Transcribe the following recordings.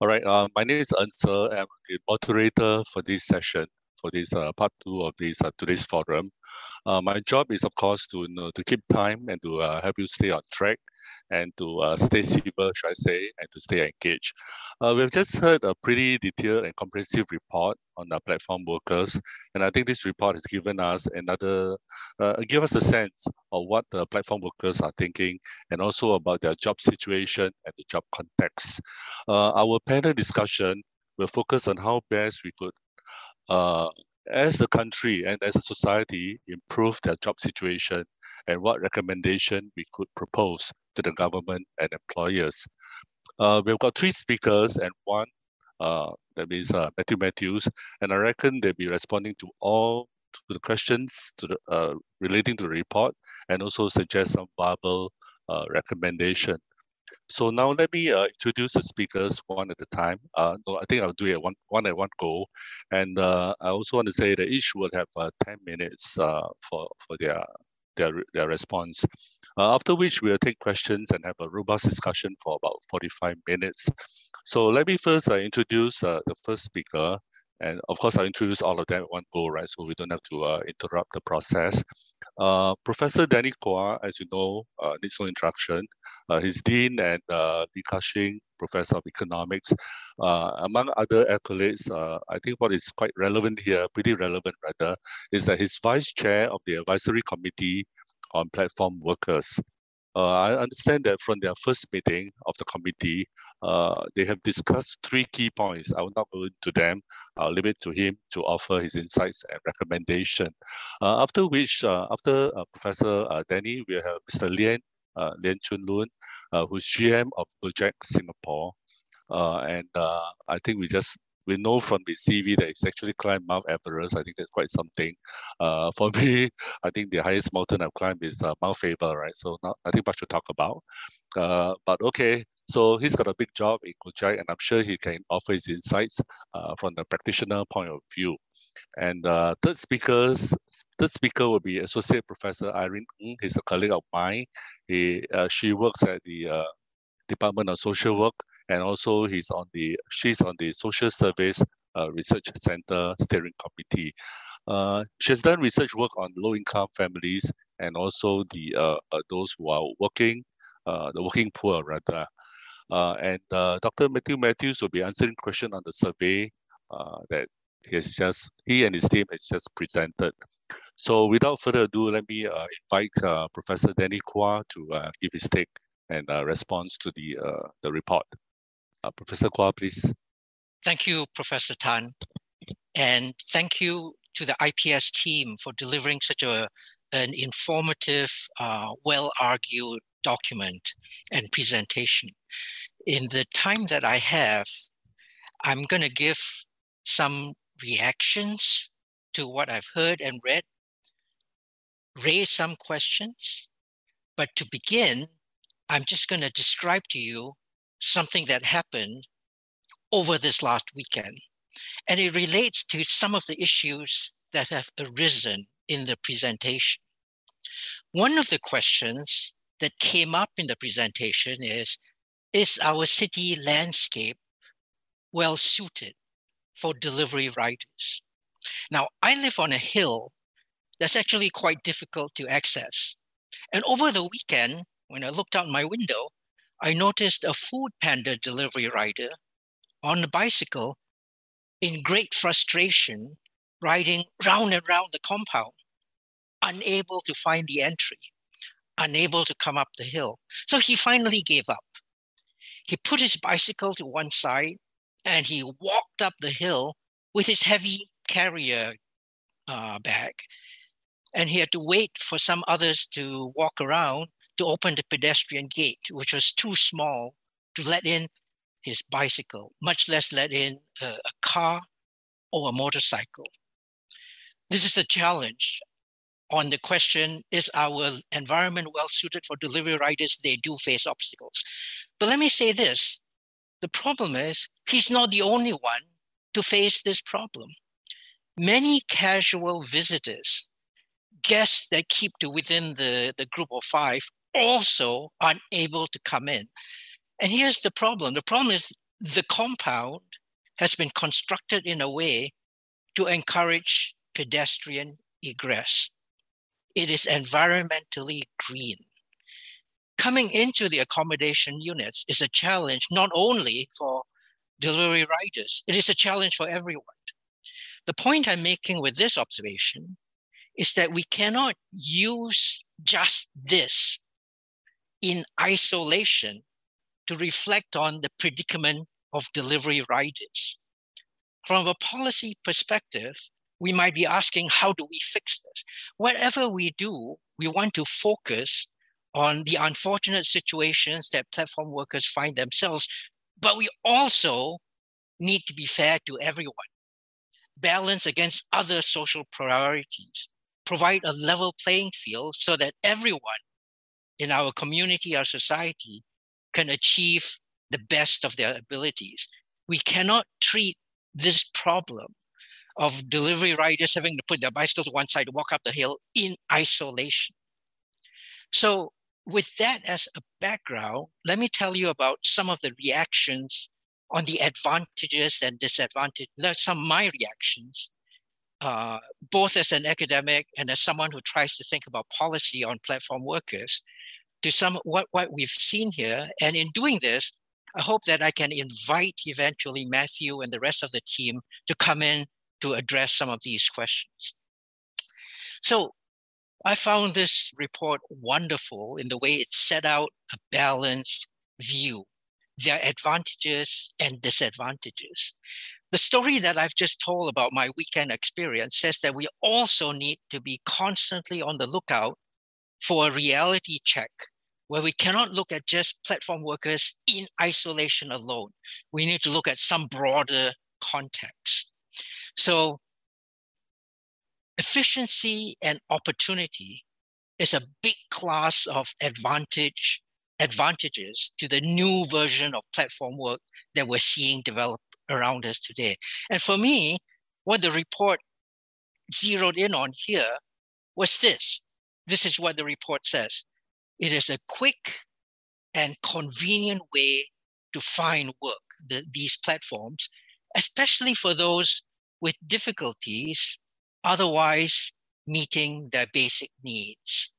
All right, uh, my name is Ern Ser. I'm the moderator for this session, for this uh, part two of this uh, today's forum. Uh, my job is, of course, to you know, to keep time and to uh, help you stay on track and to uh, stay civil, should I say, and to stay engaged. Uh, we've just heard a pretty detailed and comprehensive report on the platform workers, and I think this report has given us another, uh, give us a sense of what the platform workers are thinking, and also about their job situation and the job context. Uh, our panel discussion will focus on how best we could uh, as a country and as a society improve their job situation and what recommendation we could propose to the government and employers. Uh, we've got three speakers and one uh, that means uh, Mathew Mathews, and I reckon they'll be responding to all to the questions to the, uh, relating to the report and also suggest some viable uh, recommendation. So now let me uh, introduce the speakers one at a time. No, I think I'll do it one, one at one go. And I also want to say that each will have uh, 10 minutes for, for their, their, their response. Uh, after which we'll take questions and have a robust discussion for about 45 minutes. So let me first introduce the first speaker, and of course, I'll introduce all of them at one go, right? So we don't have to uh, interrupt the process. Uh, Professor Danny Quah, as you know, uh, needs no introduction. Uh, he's Dean and uh, Li Ka-shing Professor of Economics. Uh, among other accolades, uh, I think what is quite relevant here, pretty relevant rather, is that he's Vice Chair of the Advisory Committee on Platform Workers. Uh, I understand that from their first meeting of the committee, uh, they have discussed three key points. I will not go into them. I'll leave it to him to offer his insights and recommendation. Uh, after which, uh, after uh, Professor uh, Danny, we have Mr. Lien, Lien Choong Luen, who's GM of Gojek Singapore. and I think we just we know from the CV that it's actually climbed Mount Everest. I think that's quite something. Uh, for me, I think the highest mountain I've climbed is uh, Mount Faber, right? So not, nothing much to talk about. Uh, but okay, so he's got a big job in Gojek, and I'm sure he can offer his insights uh, from the practitioner point of view. And uh, third speakers, third speaker will be Associate Professor Irene Ng. He's a colleague of mine. He, uh, she works at the uh, Department of Social Work and also he's on the she's on the Social Service uh, Research Center Steering Committee. Uh, she has done research work on low-income families and also the uh, uh those who are working, uh, the working poor rather. Uh, and Dr. Mathew Mathews will be answering questions on the survey that he has just he and his team has just presented. So without further ado, let me invite Professor Danny Quah to give his take and response to the the report. Uh, Professor Quah, please. Thank you, Professor Tan. And thank you to the IPS team for delivering such a, an informative, uh, well-argued document and presentation. In the time that I have, I'm going to give some reactions to what I've heard and read, raise some questions. But to begin, I'm just going to describe to you something that happened over this last weekend. And it relates to some of the issues that have arisen in the presentation. One of the questions that came up in the presentation is Is our city landscape well suited for delivery riders? Now, I live on a hill that's actually quite difficult to access. And over the weekend, when I looked out my window, I noticed a food panda delivery rider on a bicycle in great frustration, riding round and round the compound, unable to find the entry, unable to come up the hill. So he finally gave up. He put his bicycle to one side and he walked up the hill with his heavy carrier uh, bag. And he had to wait for some others to walk around to open the pedestrian gate, which was too small to let in his bicycle, much less let in a, a car or a motorcycle. This is a challenge on the question is our environment well suited for delivery riders? They do face obstacles. But let me say this the problem is he's not the only one to face this problem. Many casual visitors, guests that keep to within the, the group of five, also unable to come in. And here's the problem the problem is the compound has been constructed in a way to encourage pedestrian egress. It is environmentally green. Coming into the accommodation units is a challenge not only for delivery riders, it is a challenge for everyone. The point I'm making with this observation is that we cannot use just this in isolation to reflect on the predicament of delivery riders. From a policy perspective, we might be asking, how do we fix this? Whatever we do, we want to focus on the unfortunate situations that platform workers find themselves, but we also need to be fair to everyone, balance against other social priorities, provide a level playing field so that everyone in our community, our society, can achieve the best of their abilities. We cannot treat this problem of delivery riders having to put their bicycle to one side, to walk up the hill in isolation. So, with that as a background, let me tell you about some of the reactions on the advantages and disadvantages. Some of my reactions, uh, both as an academic and as someone who tries to think about policy on platform workers to some what, what we've seen here. And in doing this, I hope that I can invite eventually Mathew and the rest of the team to come in to address some of these questions. So I found this report wonderful in the way it set out a balanced view, their advantages and disadvantages. The story that I've just told about my weekend experience says that we also need to be constantly on the lookout for a reality check where we cannot look at just platform workers in isolation alone. We need to look at some broader context. So efficiency and opportunity is a big class of advantage advantages to the new version of platform work that we're seeing develop around us today. And for me, what the report zeroed in on here was this this is what the report says it is a quick and convenient way to find work, the, these platforms, especially for those with difficulties otherwise meeting their basic needs.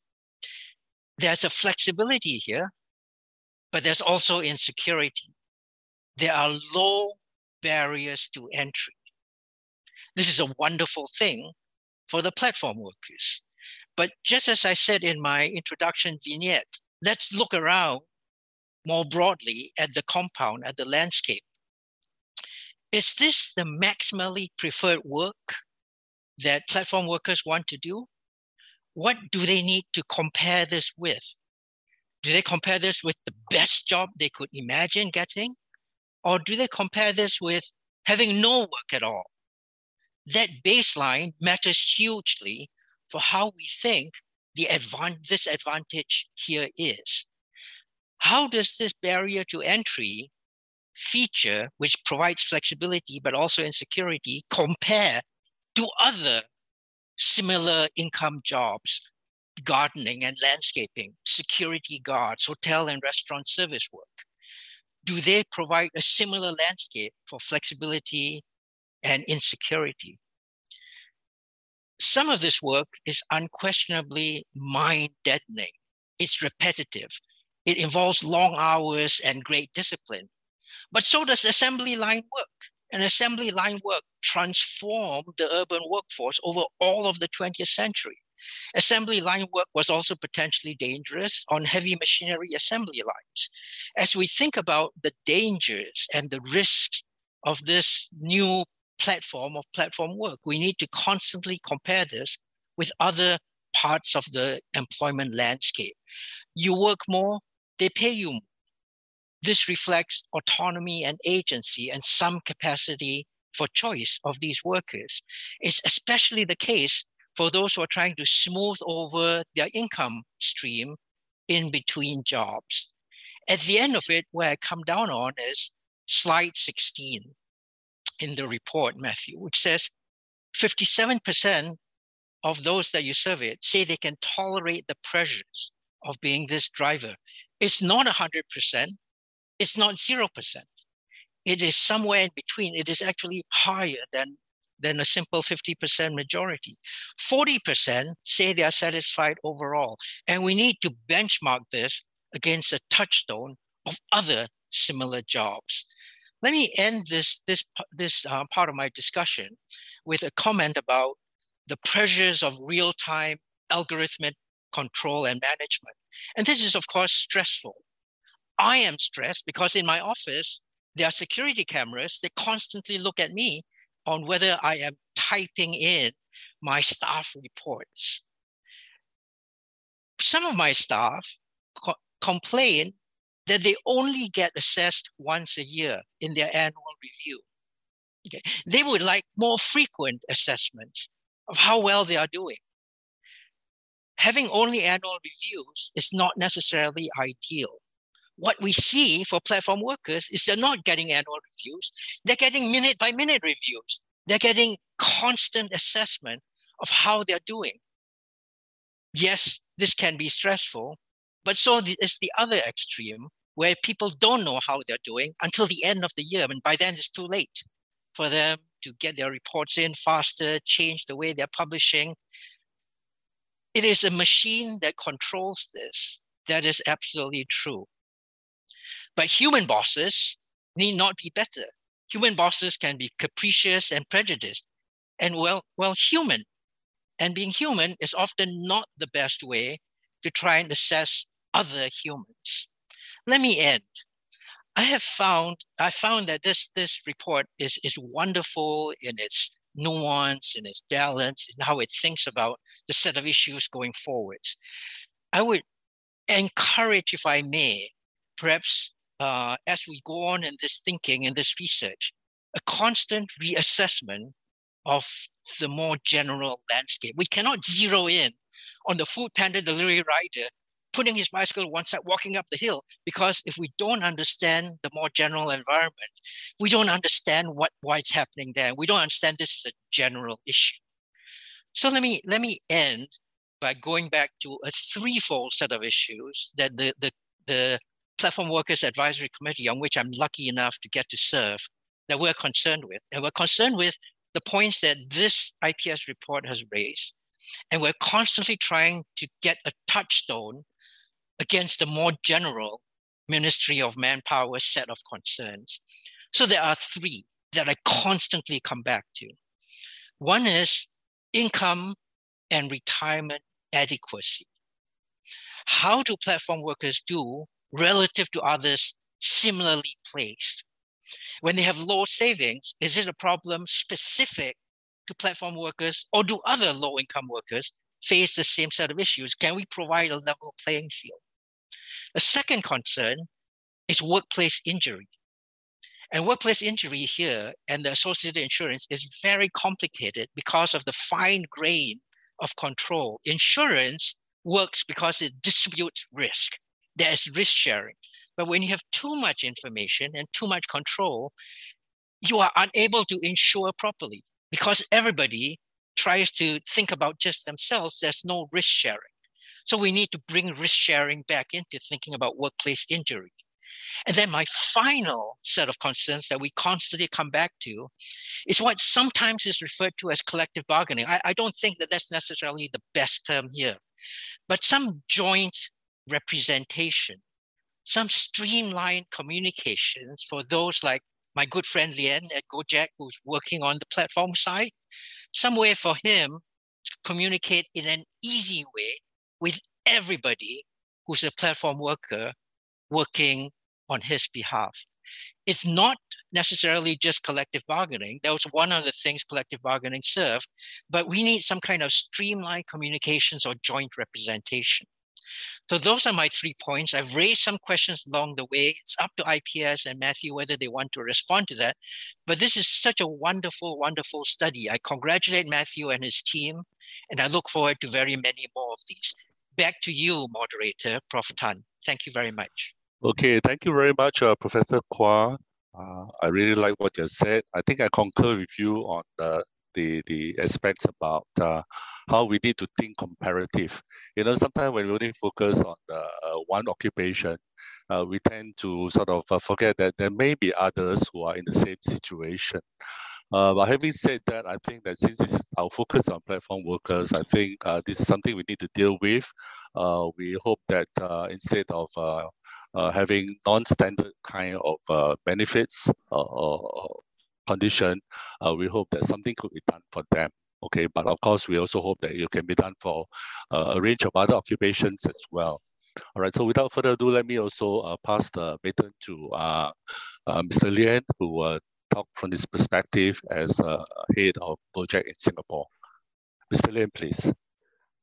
There's a flexibility here, but there's also insecurity. There are low barriers to entry. This is a wonderful thing for the platform workers. But just as I said in my introduction vignette, let's look around more broadly at the compound, at the landscape. Is this the maximally preferred work that platform workers want to do? What do they need to compare this with? Do they compare this with the best job they could imagine getting? Or do they compare this with having no work at all? That baseline matters hugely for how we think the advan- disadvantage here is. How does this barrier to entry feature, which provides flexibility but also insecurity, compare to other similar income jobs, gardening and landscaping, security guards, hotel and restaurant service work? Do they provide a similar landscape for flexibility and insecurity? Some of this work is unquestionably mind deadening. It's repetitive. It involves long hours and great discipline. But so does assembly line work. And assembly line work transformed the urban workforce over all of the 20th century. Assembly line work was also potentially dangerous on heavy machinery assembly lines. As we think about the dangers and the risks of this new platform of platform work. We need to constantly compare this with other parts of the employment landscape. You work more, they pay you more. This reflects autonomy and agency and some capacity for choice of these workers. It's especially the case for those who are trying to smooth over their income stream in between jobs. At the end of it, where I come down on is slide 16 in the report, Mathew, which says 57% of those that you surveyed say they can tolerate the pressures of being this driver. It's not 100%, it's not 0%. it is somewhere in between. It is actually higher than, than a simple 50% majority. 40% say they are satisfied overall. And we need to benchmark this against a touchstone of other similar jobs. Let me end this, this, this uh, part of my discussion with a comment about the pressures of real-time algorithmic control and management. And this is, of course, stressful. I am stressed because in my office, there are security cameras that constantly look at me on whether I am typing in my staff reports. Some of my staff co- complain that they only get assessed once a year in their annual review. Okay. They would like more frequent assessments of how well they are doing. Having only annual reviews is not necessarily ideal. What we see for platform workers is they're not getting annual reviews, they're getting minute by minute reviews. They're getting constant assessment of how they're doing. Yes, this can be stressful, but so is the other extreme where people don't know how they're doing until the end of the year. And by then it's too late for them to get their reports in faster, change the way they're publishing. It is a machine that controls this. That is absolutely true. But human bosses need not be better. Human bosses can be capricious and prejudiced, and well, well, human. And being human is often not the best way to try and assess other humans. Let me end I have found I found that this this report is is wonderful in its nuance, in its balance, in how it thinks about the set of issues going forwards. I would encourage, if I may, perhaps uh, as we go on in this thinking and this research, a constant reassessment of the more general landscape. We cannot zero in on the food panda delivery rider putting his bicycle one side, walking up the hill. Because if we don't understand the more general environment, we don't understand what why it's happening there. We don't understand this is a general issue. So let me let me end by going back to a threefold set of issues that the the, the Platform Workers Advisory Committee, on which I'm lucky enough to get to serve, that we're concerned with. And we're concerned with the points that this IPS report has raised. And we're constantly trying to get a touchstone against the more general Ministry of Manpower set of concerns. So there are three that I constantly come back to. One is income and retirement adequacy. How do platform workers do relative to others similarly placed? When they have low savings, is it a problem specific to platform workers or do other low income workers face the same set of issues? Can we provide a level playing field? A second concern is workplace injury. And workplace injury here and the associated insurance is very complicated because of the fine grain of control. Insurance works because it distributes risk. There is risk sharing. But when you have too much information and too much control, you are unable to insure properly because everybody tries to think about just themselves. There's no risk sharing. So we need to bring risk sharing back into thinking about workplace injury. And then my final set of concerns that we constantly come back to is what sometimes is referred to as collective bargaining. I, I don't think that that's necessarily the best term here, but some joint representation, some streamlined communications for those like my good friend Lien at Gojek, who's working on the platform side, some way for him to communicate in an easy way with everybody who's a platform worker working on his behalf. It's not necessarily just collective bargaining. That was one of the things collective bargaining served, but we need some kind of streamlined communications or joint representation. So those are my three points. I've raised some questions along the way. It's up to IPS and Mathew whether they want to respond to that. But this is such a wonderful, wonderful study. I congratulate Mathew and his team, and I look forward to very many more of these back to you, moderator, Prof. Tan. Thank you very much. Okay, thank you very much, uh, Professor Quah. Uh, I really like what you said. I think I concur with you on the the, the aspects about uh, how we need to think comparative. You know, sometimes when we only focus on uh, one occupation, uh, we tend to sort of uh, forget that there may be others who are in the same situation. Uh, but having said that, I think that since this is our focus on platform workers, I think uh, this is something we need to deal with. Uh, we hope that uh, instead of uh, uh, having non-standard kind of benefits or condition, we hope that something could be done for them. Okay, but of course, we also hope that it can be done for a range of other occupations as well. All right, so without further ado, let me also pass the baton to Mr. Lien, who talk from this perspective as a head of Gojek in Singapore. Mr. Lien, please.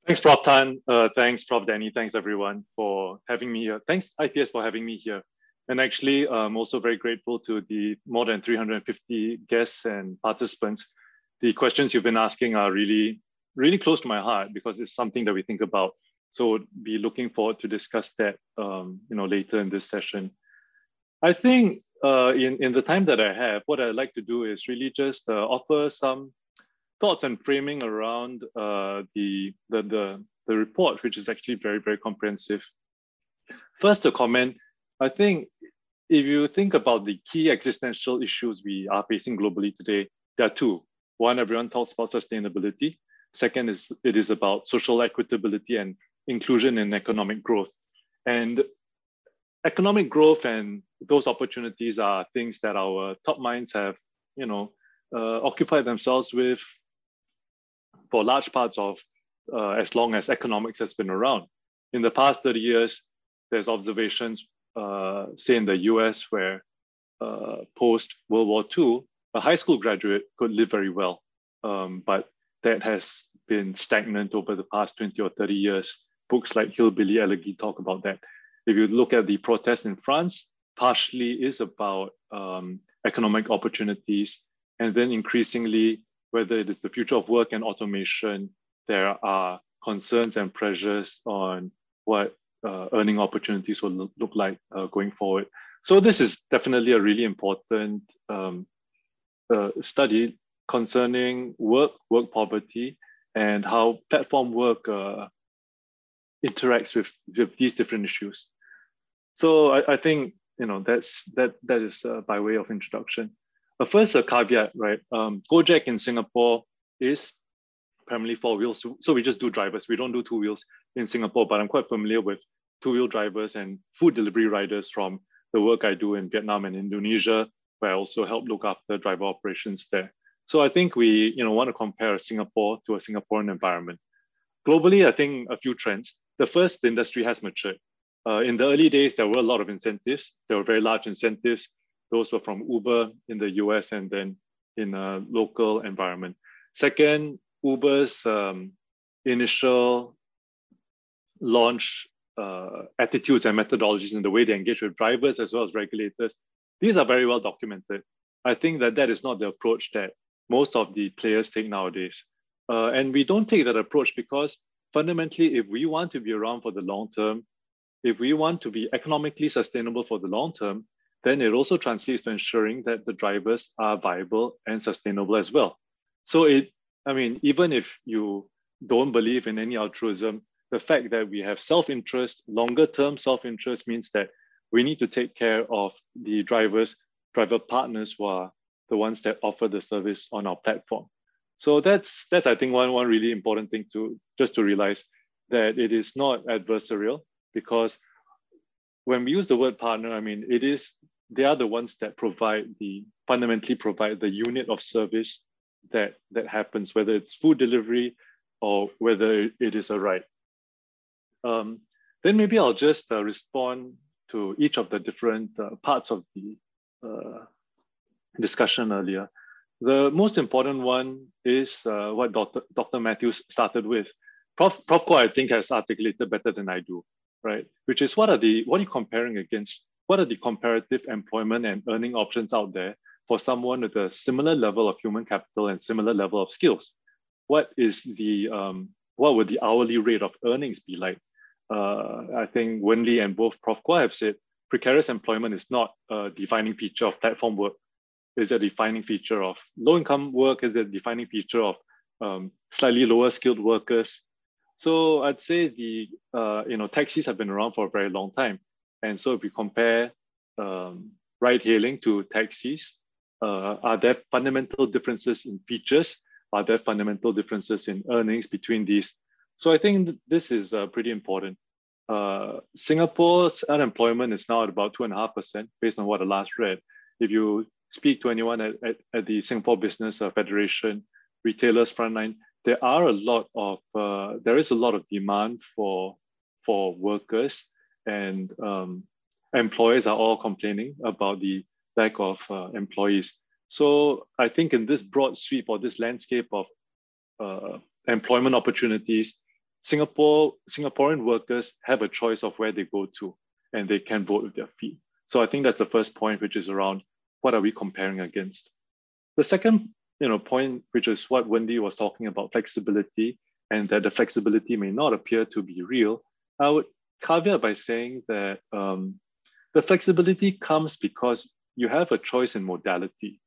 Thanks, Prof. Tan. Uh, thanks, Prof. Danny. Thanks, everyone, for having me here. Thanks, IPS, for having me here. And actually, I'm also very grateful to the more than 350 guests and participants. The questions you've been asking are really, really close to my heart because it's something that we think about. So be looking forward to discuss that, um, you know, later in this session. I think uh, in, in the time that I have, what I'd like to do is really just uh, offer some thoughts and framing around uh, the, the, the, the report, which is actually very, very comprehensive. First, a comment, I think if you think about the key existential issues we are facing globally today, there are two. One, everyone talks about sustainability. Second is it is about social equitability and inclusion and economic growth. And economic growth and those opportunities are things that our top minds have, you know, uh, occupied themselves with for large parts of uh, as long as economics has been around. In the past 30 years, there's observations, uh, say in the US, where uh, post World War II, a high school graduate could live very well. Um, but that has been stagnant over the past 20 or 30 years. Books like Hillbilly Elegy talk about that. If you look at the protests in France, partially is about um, economic opportunities. And then increasingly, whether it is the future of work and automation, there are concerns and pressures on what uh, earning opportunities will look, look like uh, going forward. So this is definitely a really important um, uh, study concerning work, work poverty, and how platform work uh, interacts with, with these different issues. So I, I think you know that's that that is uh, by way of introduction. But first, a caveat, right? Um, Gojek in Singapore is primarily four wheels. So we just do drivers. We don't do two wheels in Singapore, but I'm quite familiar with two wheel drivers and food delivery riders from the work I do in Vietnam and Indonesia, where I also help look after driver operations there. So I think we you know, want to compare Singapore to a Singaporean environment. Globally, I think a few trends. The first, the industry has matured. Uh, in the early days, there were a lot of incentives. There were very large incentives those were from Uber in the US and then in a local environment. Second, Uber's um, initial launch uh, attitudes and methodologies and the way they engage with drivers as well as regulators, these are very well documented. I think that that is not the approach that most of the players take nowadays. Uh, and we don't take that approach because fundamentally, if we want to be around for the long term, if we want to be economically sustainable for the long term, then it also translates to ensuring that the drivers are viable and sustainable as well. So it, I mean, even if you don't believe in any altruism, the fact that we have self-interest, longer term self-interest means that we need to take care of the drivers, driver partners who are the ones that offer the service on our platform. So that's that's I think one one really important thing to just to realize that it is not adversarial because when we use the word partner, I mean, it is, they are the ones that provide the, fundamentally provide the unit of service that, that happens, whether it's food delivery or whether it is a ride. Um, then maybe I'll just uh, respond to each of the different uh, parts of the uh, discussion earlier. The most important one is uh, what Dr. Dr. Mathews started with. Prof. Prof. Koh, I think, has articulated better than I do right? Which is what are the what are you comparing against? What are the comparative employment and earning options out there for someone with a similar level of human capital and similar level of skills? What is the um, what would the hourly rate of earnings be like? Uh, I think Wen Li and both Prof. Koh have said precarious employment is not a defining feature of platform work. Is a defining feature of low income work? Is a defining feature of um, slightly lower skilled workers? So I'd say the uh, you know taxis have been around for a very long time, And so if we compare um, ride hailing to taxis, uh, are there fundamental differences in features? Are there fundamental differences in earnings between these? So I think th this is uh, pretty important. Uh, Singapore's unemployment is now at about two and a half percent based on what I last read. If you speak to anyone at, at, at the Singapore Business uh, Federation, retailers frontline, there are a lot of uh, there is a lot of demand for for workers and um, employers are all complaining about the lack of uh, employees. So I think in this broad sweep or this landscape of uh, employment opportunities, Singapore Singaporean workers have a choice of where they go to, and they can vote with their feet. So I think that's the first point, which is around what are we comparing against. The second, you know, point, which is what Wendy was talking about, flexibility, and that the flexibility may not appear to be real. I would caveat by saying that um, the flexibility comes because you have a choice in modality.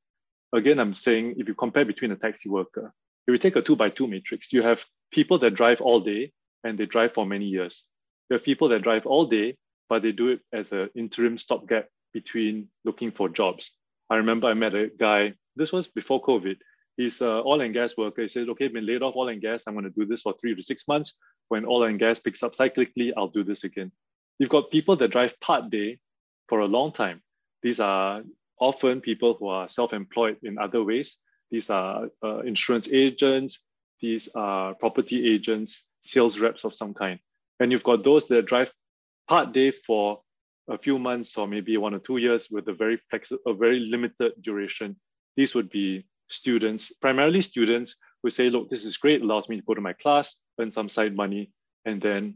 Again, I'm saying if you compare between a taxi worker, if you take a two by two matrix, you have people that drive all day and they drive for many years. You have people that drive all day, but they do it as an interim stopgap between looking for jobs. I remember I met a guy, this was before COVID. He's an oil and gas worker. He says, okay, been laid off oil and gas. I'm going to do this for three to six months. When oil and gas picks up cyclically, I'll do this again. You've got people that drive part day for a long time. These are often people who are self-employed in other ways. These are uh, insurance agents, these are property agents, sales reps of some kind. And you've got those that drive part day for a few months or maybe one or two years with a very flexible, a very limited duration. These would be students, primarily students who say, look, this is great, allows me to go to my class, earn some side money, and then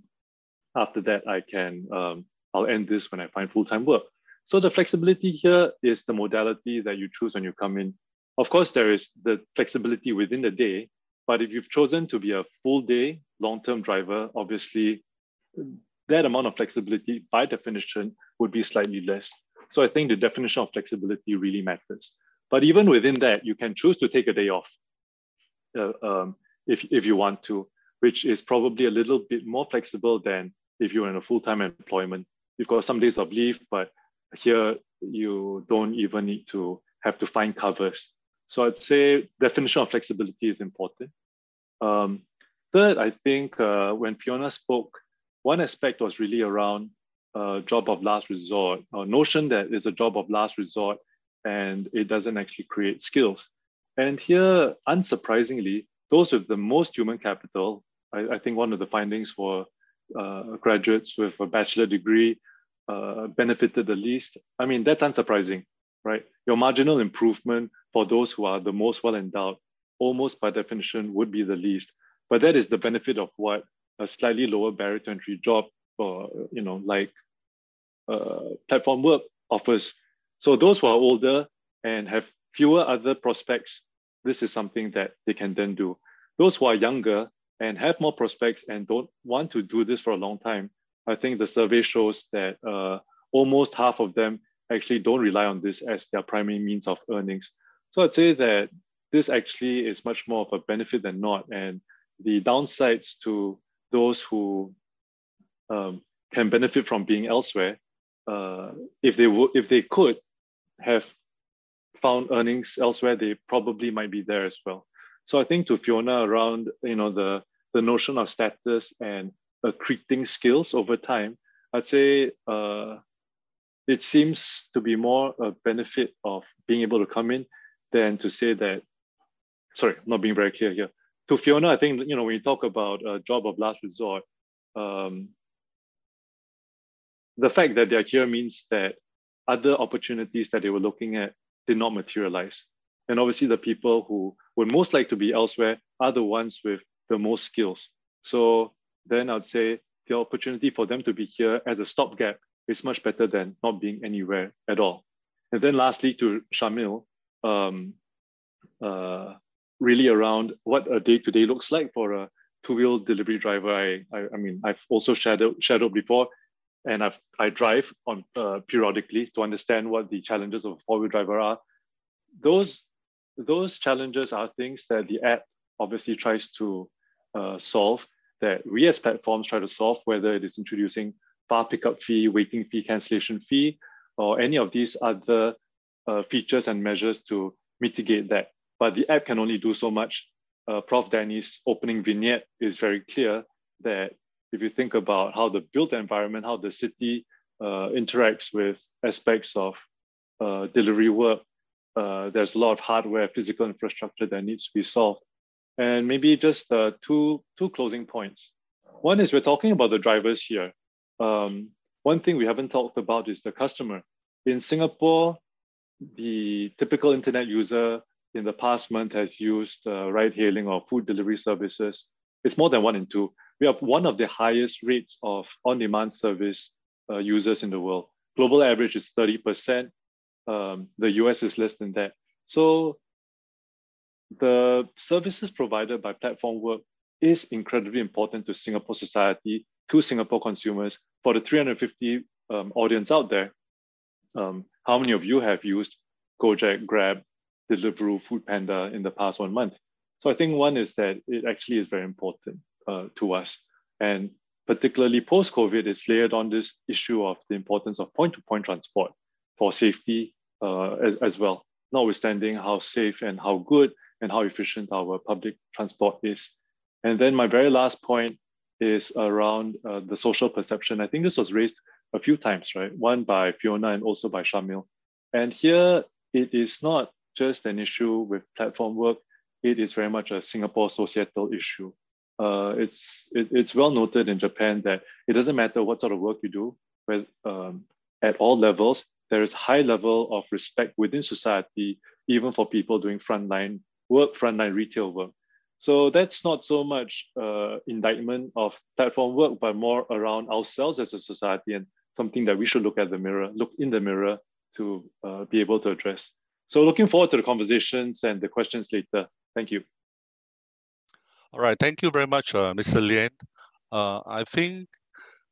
after that, I can, um, I'll end this when I find full-time work. So the flexibility here is the modality that you choose when you come in. Of course, there is the flexibility within the day, but if you've chosen to be a full day long-term driver, obviously that amount of flexibility by definition would be slightly less. So I think the definition of flexibility really matters. But even within that, you can choose to take a day off uh, um, if, if you want to, which is probably a little bit more flexible than if you're in a full-time employment. You've got some days of leave, but here you don't even need to have to find covers. So I'd say definition of flexibility is important. Um, third, I think uh, when Fiona spoke, one aspect was really around uh, job of last resort, a notion that it's a job of last resort and it doesn't actually create skills. And here, unsurprisingly, those with the most human capital, I, I think one of the findings for uh, graduates with a bachelor degree uh, benefited the least. I mean, that's unsurprising, right? Your marginal improvement for those who are the most well endowed, almost by definition, would be the least. But that is the benefit of what a slightly lower barrier to entry job, or you know, like uh, platform work offers. So those who are older and have fewer other prospects, this is something that they can then do. Those who are younger and have more prospects and don't want to do this for a long time, I think the survey shows that uh, almost half of them actually don't rely on this as their primary means of earnings. So I'd say that this actually is much more of a benefit than not. And the downsides to those who um, can benefit from being elsewhere, uh, if they if they could have found earnings elsewhere, they probably might be there as well. So I think to Fiona around, you know, the the notion of status and accreting skills over time, I'd say uh, it seems to be more a benefit of being able to come in than to say that, sorry, I'm not being very clear here. To Fiona, I think, you know, when you talk about a job of last resort, um, the fact that they're here means that other opportunities that they were looking at did not materialize. And obviously the people who would most like to be elsewhere are the ones with the most skills. So then I'd say the opportunity for them to be here as a stopgap is much better than not being anywhere at all. And then lastly, to Shamil, um, uh, really around what a day-to-day looks like for a two-wheel delivery driver. I, I, I, mean, I've also shadowed, shadowed before, and I've, I drive on uh, periodically to understand what the challenges of a four-wheel driver are. Those, those challenges are things that the app obviously tries to uh, solve that we as platforms try to solve, whether it is introducing far pickup fee, waiting fee, cancellation fee, or any of these other uh, features and measures to mitigate that. But the app can only do so much. Uh, Prof. Danny's opening vignette is very clear that if you think about how the built environment, how the city uh, interacts with aspects of uh, delivery work, uh, there's a lot of hardware, physical infrastructure that needs to be solved. And maybe just uh, two, two closing points. One is we're talking about the drivers here. Um, one thing we haven't talked about is the customer. In Singapore, the typical internet user in the past month has used uh, ride hailing or food delivery services. It's more than one in two. We have one of the highest rates of on demand service uh, users in the world. Global average is 30%. Um, the US is less than that. So the services provided by platform work is incredibly important to Singapore society, to Singapore consumers. For the 350 um, audience out there, um, how many of you have used Gojek, Grab, Deliveroo, Food Panda in the past one month? So I think one is that it actually is very important uh, to us. And particularly post-COVID, it's layered on this issue of the importance of point-to-point transport for safety uh, as, as well, notwithstanding how safe and how good and how efficient our public transport is. And then my very last point is around uh, the social perception. I think this was raised a few times, right? One by Fiona and also by Shamil. And here it is not just an issue with platform work, it is very much a Singapore societal issue. Uh, it's, it, it's well noted in Japan that it doesn't matter what sort of work you do, but um, at all levels, there is high level of respect within society, even for people doing frontline work, frontline retail work. So that's not so much uh, indictment of platform work, but more around ourselves as a society and something that we should look at the mirror, look in the mirror to uh, be able to address. So looking forward to the conversations and the questions later. Thank you. All right, thank you very much, uh, Mr. Lien. Uh, I think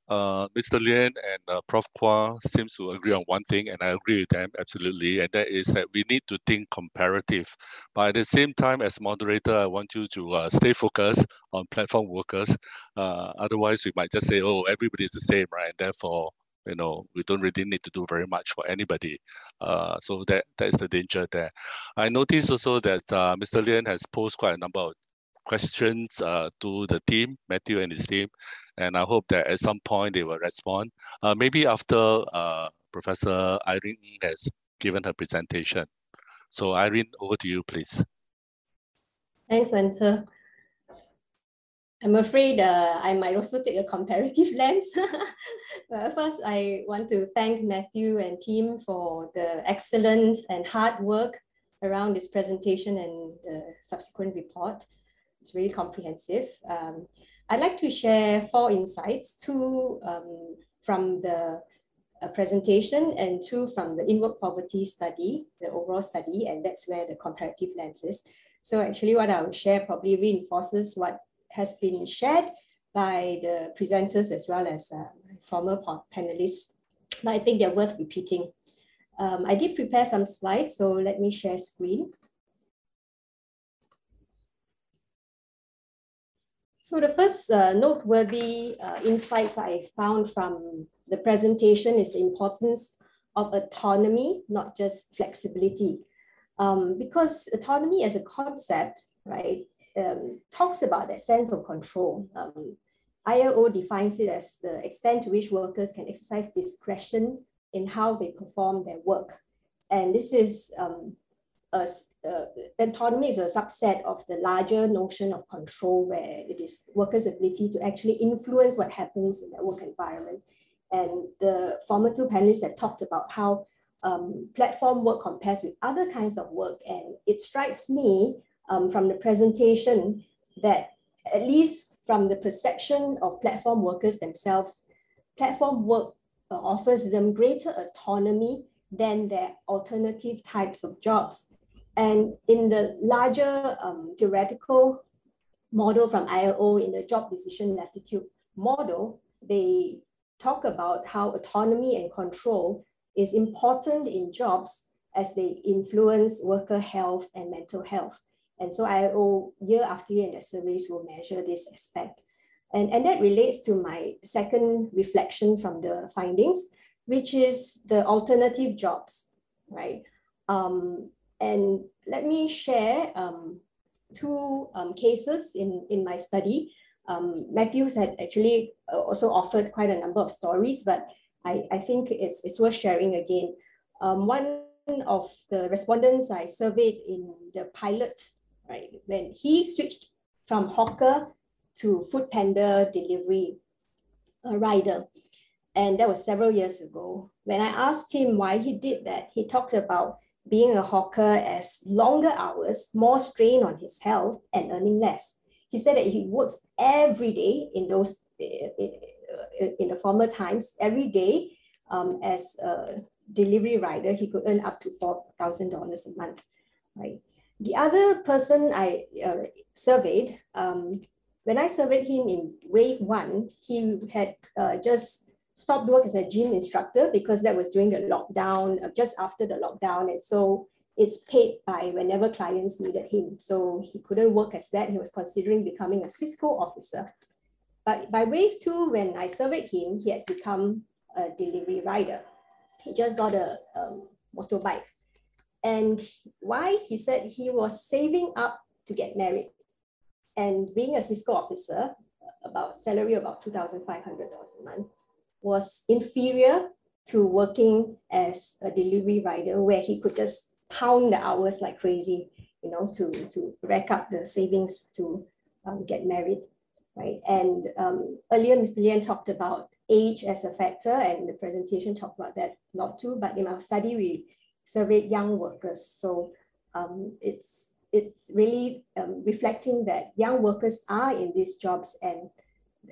uh, Mr. Lien and uh, Prof. Quah seems to agree on one thing, and I agree with them absolutely, and that is that we need to think comparative. But at the same time, as moderator, I want you to uh, stay focused on platform workers. Uh, otherwise, we might just say, oh, everybody is the same, right? And therefore, you know, we don't really need to do very much for anybody. Uh, so that that's the danger there. I noticed also that uh, Mr. Lien has posed quite a number of questions uh, to the team, Mathew and his team, and I hope that at some point they will respond. Uh, maybe after uh, Professor Irene has given her presentation. So Irene, over to you, please. Thanks, Ern Ser. I'm afraid uh, I might also take a comparative lens. first, I want to thank Mathew and team for the excellent and hard work around this presentation and the subsequent report. It's really comprehensive. Um, I'd like to share four insights, two um, from the uh, presentation and two from the in-work poverty study, the overall study, and that's where the comparative lens is. So actually what I will share probably reinforces what has been shared by the presenters as well as uh, former panelists, but I think they're worth repeating. Um, I did prepare some slides, so let me share screen. So the first uh, noteworthy uh, insight I found from the presentation is the importance of autonomy, not just flexibility. Um, because autonomy as a concept, right, um, talks about that sense of control. Um, ILO defines it as the extent to which workers can exercise discretion in how they perform their work. And this is um, a, uh, autonomy is a subset of the larger notion of control where it is workers' ability to actually influence what happens in their work environment. And the former two panelists have talked about how um, platform work compares with other kinds of work. And it strikes me um, from the presentation that at least from the perception of platform workers themselves, platform work uh, offers them greater autonomy than their alternative types of jobs. And in the larger um, theoretical model from ILO in the job decision latitude model, they talk about how autonomy and control is important in jobs as they influence worker health and mental health. And so ILO year after year in their surveys will measure this aspect. And, and that relates to my second reflection from the findings, which is the alternative jobs, right? Um, and let me share um, two um, cases in, in my study. Um, Mathews had actually uh, also offered quite a number of stories, but I, I think it's, it's worth sharing again. Um, one of the respondents I surveyed in the pilot, right, when he switched from hawker to food panda delivery rider. And that was several years ago. When I asked him why he did that, he talked about being a hawker as longer hours, more strain on his health, and earning less. He said that he works every day in those in the former times, every day um, as a delivery rider, he could earn up to four thousand dollars a month, right? The other person I uh, surveyed, um, when I surveyed him in wave one, he had uh, just stopped work as a gym instructor because that was during the lockdown, uh, just after the lockdown. And so it's paid by whenever clients needed him. So he couldn't work as that. He was considering becoming a Cisco officer. But by wave two, when I surveyed him, he had become a delivery rider. He just got a um, motorbike. And why? He said he was saving up to get married. And being a Cisco officer, about salary about $2,500 a month, was inferior to working as a delivery rider where he could just pound the hours like crazy, you know, to, to rack up the savings to um, get married, right? And um, earlier, Mr. Lien talked about age as a factor and the presentation talked about that a lot too, but in our study, we surveyed young workers. So um, it's, it's really um, reflecting that young workers are in these jobs and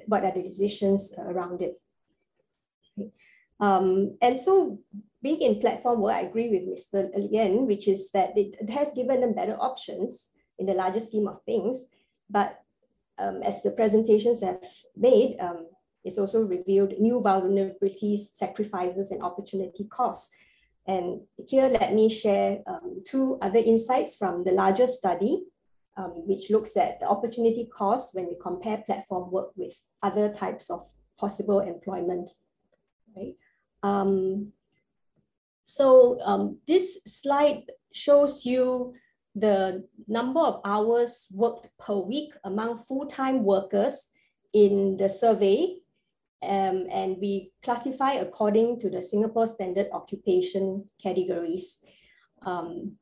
what are the decisions around it. Um, and so being in platform work, I agree with Mr. Lien, which is that it has given them better options in the larger scheme of things. But um, as the presentations have made, um, it's also revealed new vulnerabilities, sacrifices, and opportunity costs. And here, let me share um, two other insights from the larger study, um, which looks at the opportunity costs when we compare platform work with other types of possible employment right? Um, so um, this slide shows you the number of hours worked per week among full-time workers in the survey. Um, and we classify according to the Singapore Standard Occupation categories. Um,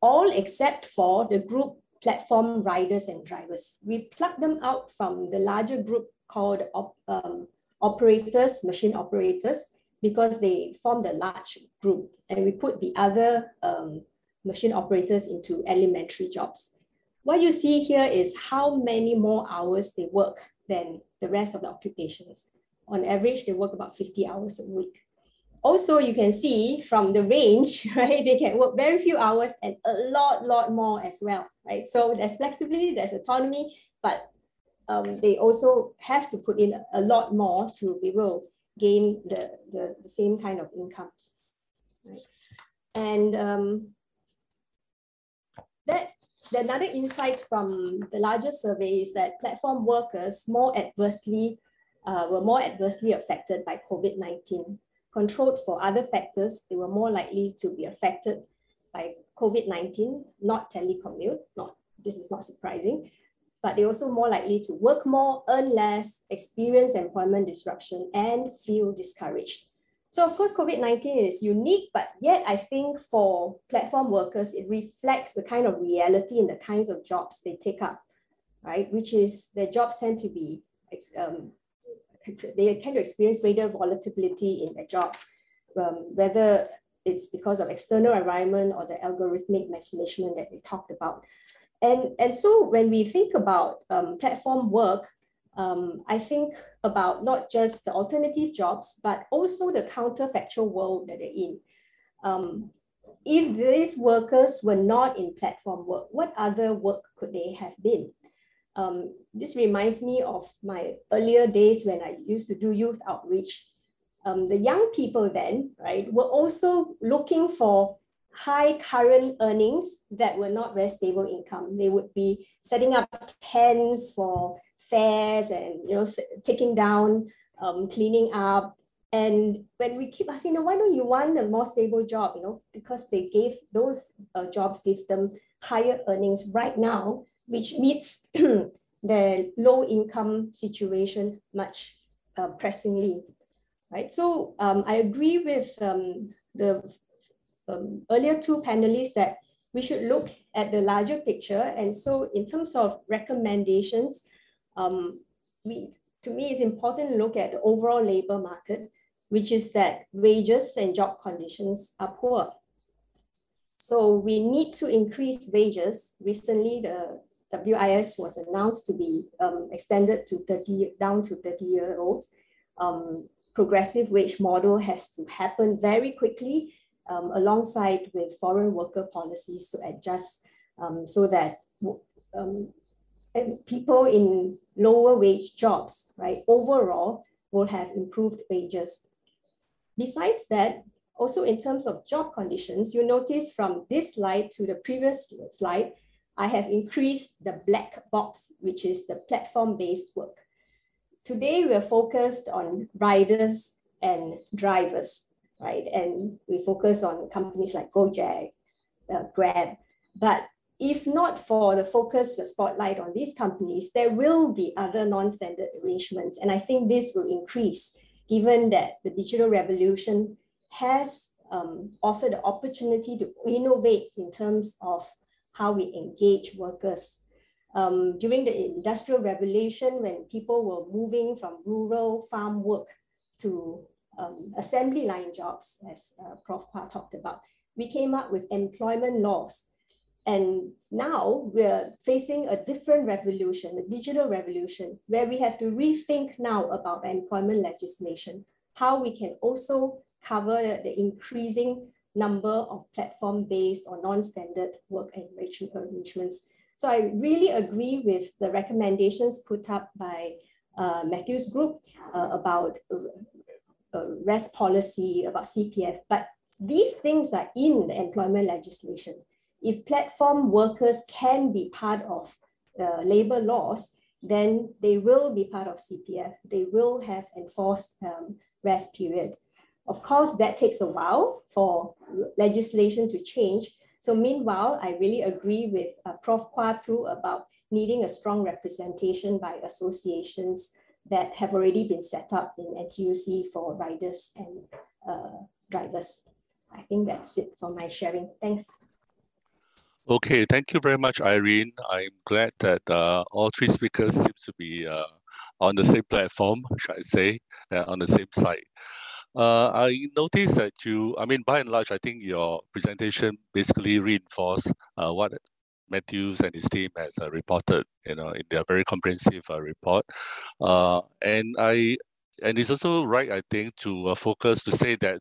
all except for the group platform riders and drivers. We pluck them out from the larger group called um, operators, machine operators, because they form the large group. And we put the other um, machine operators into elementary jobs. What you see here is how many more hours they work than the rest of the occupations. On average, they work about 50 hours a week. Also, you can see from the range, right, they can work very few hours and a lot, lot more as well, right? So there's flexibility, there's autonomy, but um, they also have to put in a lot more to be able to gain the, the, the same kind of incomes. Right? And um, that the another insight from the larger survey is that platform workers more adversely uh, were more adversely affected by COVID-19. Controlled for other factors, they were more likely to be affected by COVID-19, not telecommute, not, this is not surprising, but they're also more likely to work more, earn less, experience employment disruption, and feel discouraged. So of course, COVID-19 is unique, but yet I think for platform workers, it reflects the kind of reality and the kinds of jobs they take up, right? Which is their jobs tend to be, um, they tend to experience greater volatility in their jobs, um, whether it's because of external environment or the algorithmic management that we talked about. And, and so when we think about um, platform work, um, I think about not just the alternative jobs, but also the counterfactual world that they're in. Um, if these workers were not in platform work, what other work could they have been? Um, this reminds me of my earlier days when I used to do youth outreach. Um, the young people then, right, were also looking for high current earnings that were not very stable income. They would be setting up tents for fairs and you know taking down, um, cleaning up. And when we keep asking, why don't you want a more stable job? You know, because they gave those uh, jobs give them higher earnings right now, which meets the low income situation much uh, pressingly, right? So um, I agree with um, the um, earlier two panelists that we should look at the larger picture. And so in terms of recommendations, um, we, to me, it's important to look at the overall labor market, which is that wages and job conditions are poor. So we need to increase wages. Recently, the WIS was announced to be um, extended to 30, down to 30 year olds. Um, progressive wage model has to happen very quickly um, alongside with foreign worker policies to adjust um, so that um, people in lower wage jobs, right, overall will have improved wages. Besides that, also in terms of job conditions, you notice from this slide to the previous slide, I have increased the black box, which is the platform-based work. Today, we're focused on riders and drivers, right? And we focus on companies like Gojek, uh, Grab. But if not for the focus, the spotlight on these companies, there will be other non-standard arrangements. And I think this will increase given that the digital revolution has um, offered the opportunity to innovate in terms of how we engage workers. Um, during the Industrial Revolution, when people were moving from rural farm work to um, assembly line jobs, as uh, Prof. Quah talked about, we came up with employment laws. And now we're facing a different revolution, a digital revolution, where we have to rethink now about employment legislation, how we can also cover the increasing number of platform-based or non-standard work arrangements. So I really agree with the recommendations put up by uh, Mathew's group uh, about uh, rest policy, about CPF, but these things are in the employment legislation. If platform workers can be part of uh, labor laws, then they will be part of CPF. They will have enforced um, rest period. Of course, that takes a while for legislation to change. So meanwhile, I really agree with uh, Prof. Quah too about needing a strong representation by associations that have already been set up in NTUC for riders and uh, drivers. I think that's it for my sharing. Thanks. Okay, thank you very much, Irene. I'm glad that uh, all three speakers seem to be uh, on the same platform, should I say, uh, on the same side. Uh, I noticed that you, I mean, by and large, I think your presentation basically reinforced uh, what Mathews and his team has uh, reported, you know, in their very comprehensive uh, report. Uh, and I, and it's also right, I think, to uh, focus to say that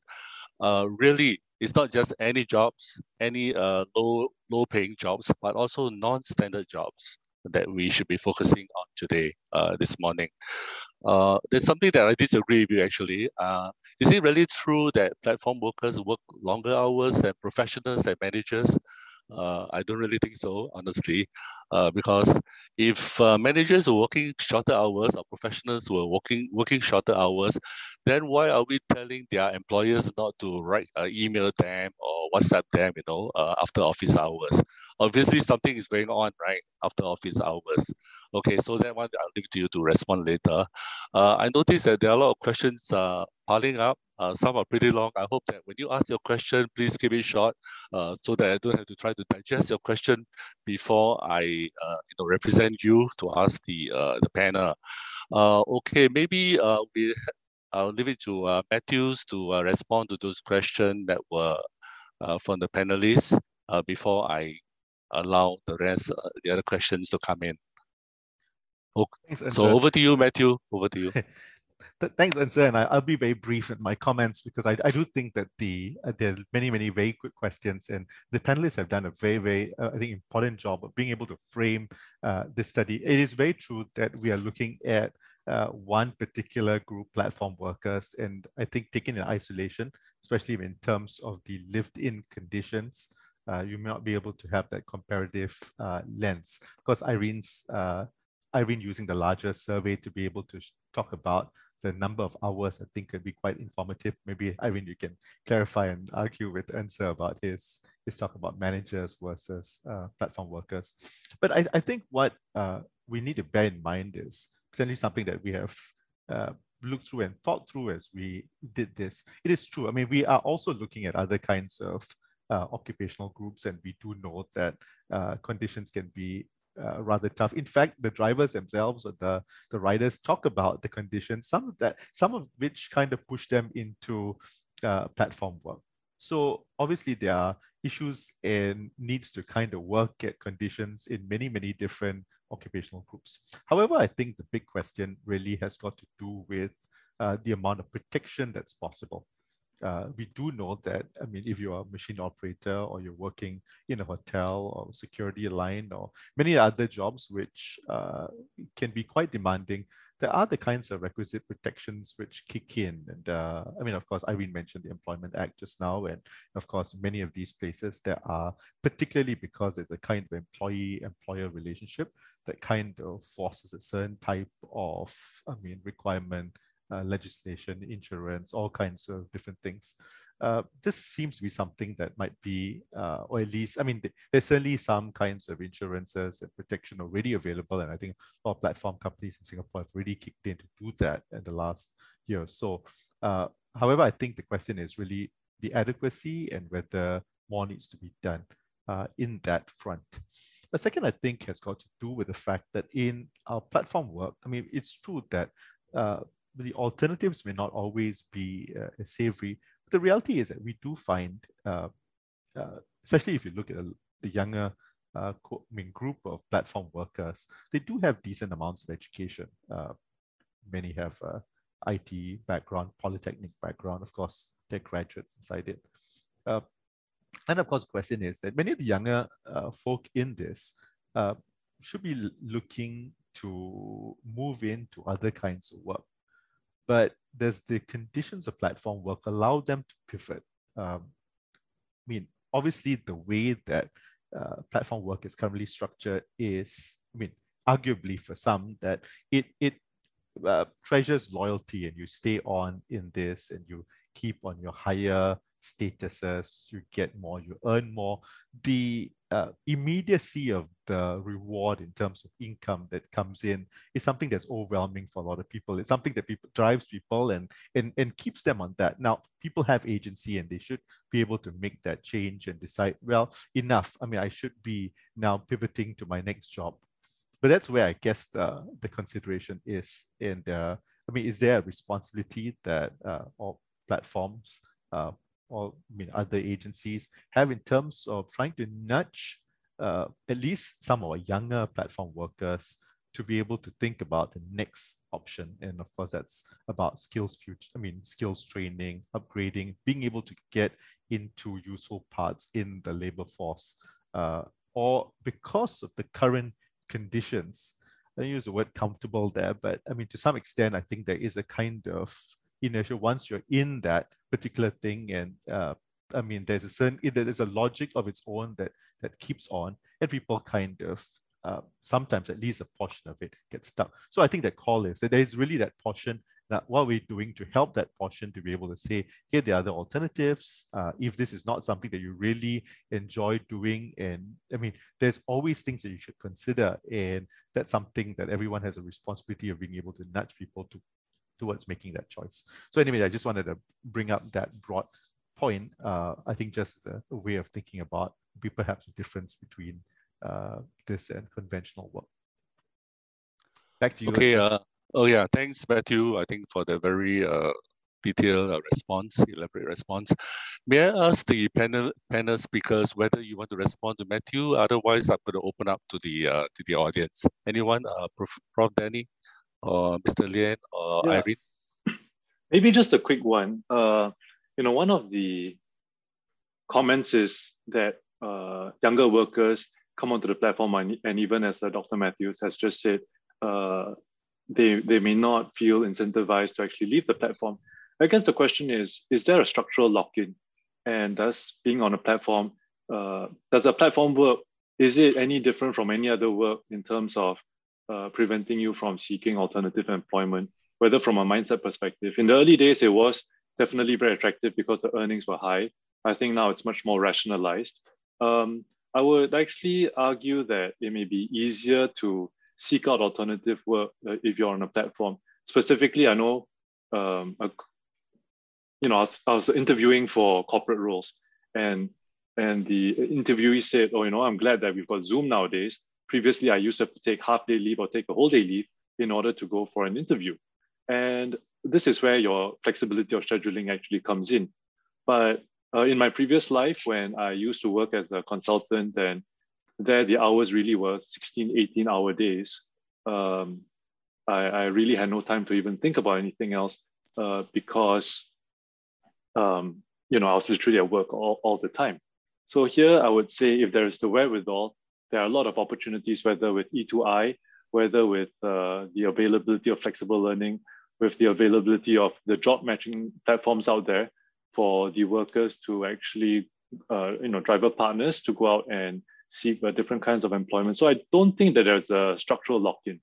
uh, really it's not just any jobs, any uh, low low paying jobs, but also non-standard jobs that we should be focusing on today, this morning. There's something that I disagree with you actually. Is it really true that platform workers work longer hours than professionals and managers? Uh, I don't really think so, honestly, uh, because if uh, managers are working shorter hours or professionals were working working shorter hours, then why are we telling their employers not to write email them or WhatsApp them, you know, uh, after office hours? Obviously, something is going on, right, after office hours. Okay, so that one I'll leave to you to respond later. Uh, I noticed that there are a lot of questions uh, piling up. Uh, some are pretty long. I hope that when you ask your question, please keep it short uh, so that I don't have to try to digest your question before I uh, you know, represent you to ask the, uh, the panel. Uh, okay, maybe we, I'll leave it to Mathews to respond to those questions that were from the panelists before I allow the rest, the other questions to come in. Okay. Thanks, so over to you, Mathew. Over to you. Thanks, Ern Ser, and I, will be very brief in my comments because I, I do think that the uh, there are many, many very good questions, and the panelists have done a very, very, uh, I think, important job of being able to frame uh, this study. It is very true that we are looking at uh, one particular group, platform workers, and I think taken in isolation, especially in terms of the lived-in conditions, uh, you may not be able to have that comparative uh, lens. Because Irene's uh, been using the larger survey to be able to talk about the number of hours, I think could be quite informative. Maybe Irene, you can clarify and argue with Ern Ser about his his talk about managers versus uh, platform workers. But I, I think what uh, we need to bear in mind is certainly something that we have uh, looked through and thought through as we did this. It is true. I mean, we are also looking at other kinds of uh, occupational groups, and we do know that uh, conditions can be uh, rather tough. In fact, the drivers themselves or the, the riders talk about the conditions, some of that, some of which kind of push them into uh, platform work. So obviously there are issues and needs to kind of work at conditions in many, many different occupational groups. However, I think the big question really has got to do with uh, the amount of protection that's possible uh, we do know that, I mean, if you're a machine operator or you're working in a hotel or security line or many other jobs which uh, can be quite demanding, there are the kinds of requisite protections which kick in. And uh, I mean, of course, Irene mentioned the Employment Act just now. And of course, many of these places there are, particularly because it's a kind of employee-employer relationship that kind of forces a certain type of, I mean, requirement uh, legislation, insurance, all kinds of different things. Uh, this seems to be something that might be, uh, or at least, I mean, there's certainly some kinds of insurances and protection already available. And I think a lot of platform companies in Singapore have really kicked in to do that in the last year. or So, uh, however, I think the question is really the adequacy and whether more needs to be done uh, in that front. The second, I think, has got to do with the fact that in our platform work, I mean, it's true that uh, the alternatives may not always be uh, savory. But the reality is that we do find, uh, uh, especially if you look at the younger uh, I mean, group of platform workers, they do have decent amounts of education. Uh, many have uh, IT background, polytechnic background, of course, they're graduates inside it. and of course, the question is that many of the younger folk in this should be looking to move into other kinds of work but does the conditions of platform work allow them to pivot? Um, I mean, obviously, the way that uh, platform work is currently structured is, I mean, arguably for some that it it uh, treasures loyalty and you stay on in this and you keep on your higher statuses, you get more, you earn more. The uh, immediacy of the reward in terms of income that comes in is something that's overwhelming for a lot of people. It's something that people drives people and, and, and keeps them on that. Now, people have agency and they should be able to make that change and decide, well, enough. I mean, I should be now pivoting to my next job. But that's where I guess the, the consideration is. And uh, I mean, is there a responsibility that uh, all platforms uh, or I mean other agencies have in terms of trying to nudge uh, at least some of our younger platform workers to be able to think about the next option. And of course, that's about skills future, I mean, skills training, upgrading, being able to get into useful parts in the labor force. Uh, or because of the current conditions, I use the word comfortable there, but I mean, to some extent, I think there is a kind of inertia once you're in that particular thing and uh, I mean, there's a certain, there's a logic of its own that that keeps on, and people kind of uh, sometimes at least a portion of it gets stuck. So I think that call is that there is really that portion that what we're doing to help that portion to be able to say, here there are the alternatives. Uh, if this is not something that you really enjoy doing, and I mean, there's always things that you should consider, and that's something that everyone has a responsibility of being able to nudge people to towards making that choice. So anyway, I just wanted to bring up that broad point. Uh, I think just a, a, way of thinking about be perhaps a difference between uh, this and conventional work. Back to you. Okay. Uh, oh yeah. Thanks, Mathew. I think for the very uh, detailed uh, response, elaborate response. May I ask the panel panel speakers whether you want to respond to Mathew? Otherwise, I'm going to open up to the uh, to the audience. Anyone? Uh, Prof, Prof. Danny or Mr. Lien or yeah. Irene? Maybe just a quick one. Uh, you know, one of the comments is that uh, younger workers come onto the platform and, and even as uh, Dr. Mathews has just said, uh, they they may not feel incentivized to actually leave the platform. I guess the question is: Is there a structural lock-in? And does being on a platform uh, does a platform work? Is it any different from any other work in terms of uh, preventing you from seeking alternative employment, whether from a mindset perspective? In the early days, it was definitely very attractive because the earnings were high. I think now it's much more rationalized. Um, I would actually argue that it may be easier to seek out alternative work uh, if you're on a platform. Specifically, I know, um, a, you know, I was, I was, interviewing for corporate roles, and and the interviewee said, "Oh, you know, I'm glad that we've got Zoom nowadays. Previously, I used to have to take half day leave or take a whole day leave in order to go for an interview, and this is where your flexibility of scheduling actually comes in. But uh, in my previous life, when I used to work as a consultant and there the hours really were 16, 18 hour days. Um, I, I, really had no time to even think about anything else uh, because, um, you know, I was literally at work all, all the time. So here I would say if there is the wherewithal, there are a lot of opportunities, whether with E2I, whether with uh, the availability of flexible learning, with the availability of the job matching platforms out there for the workers to actually, uh, you know, driver partners to go out and seek uh, different kinds of employment. So I don't think that there's a structural lock-in.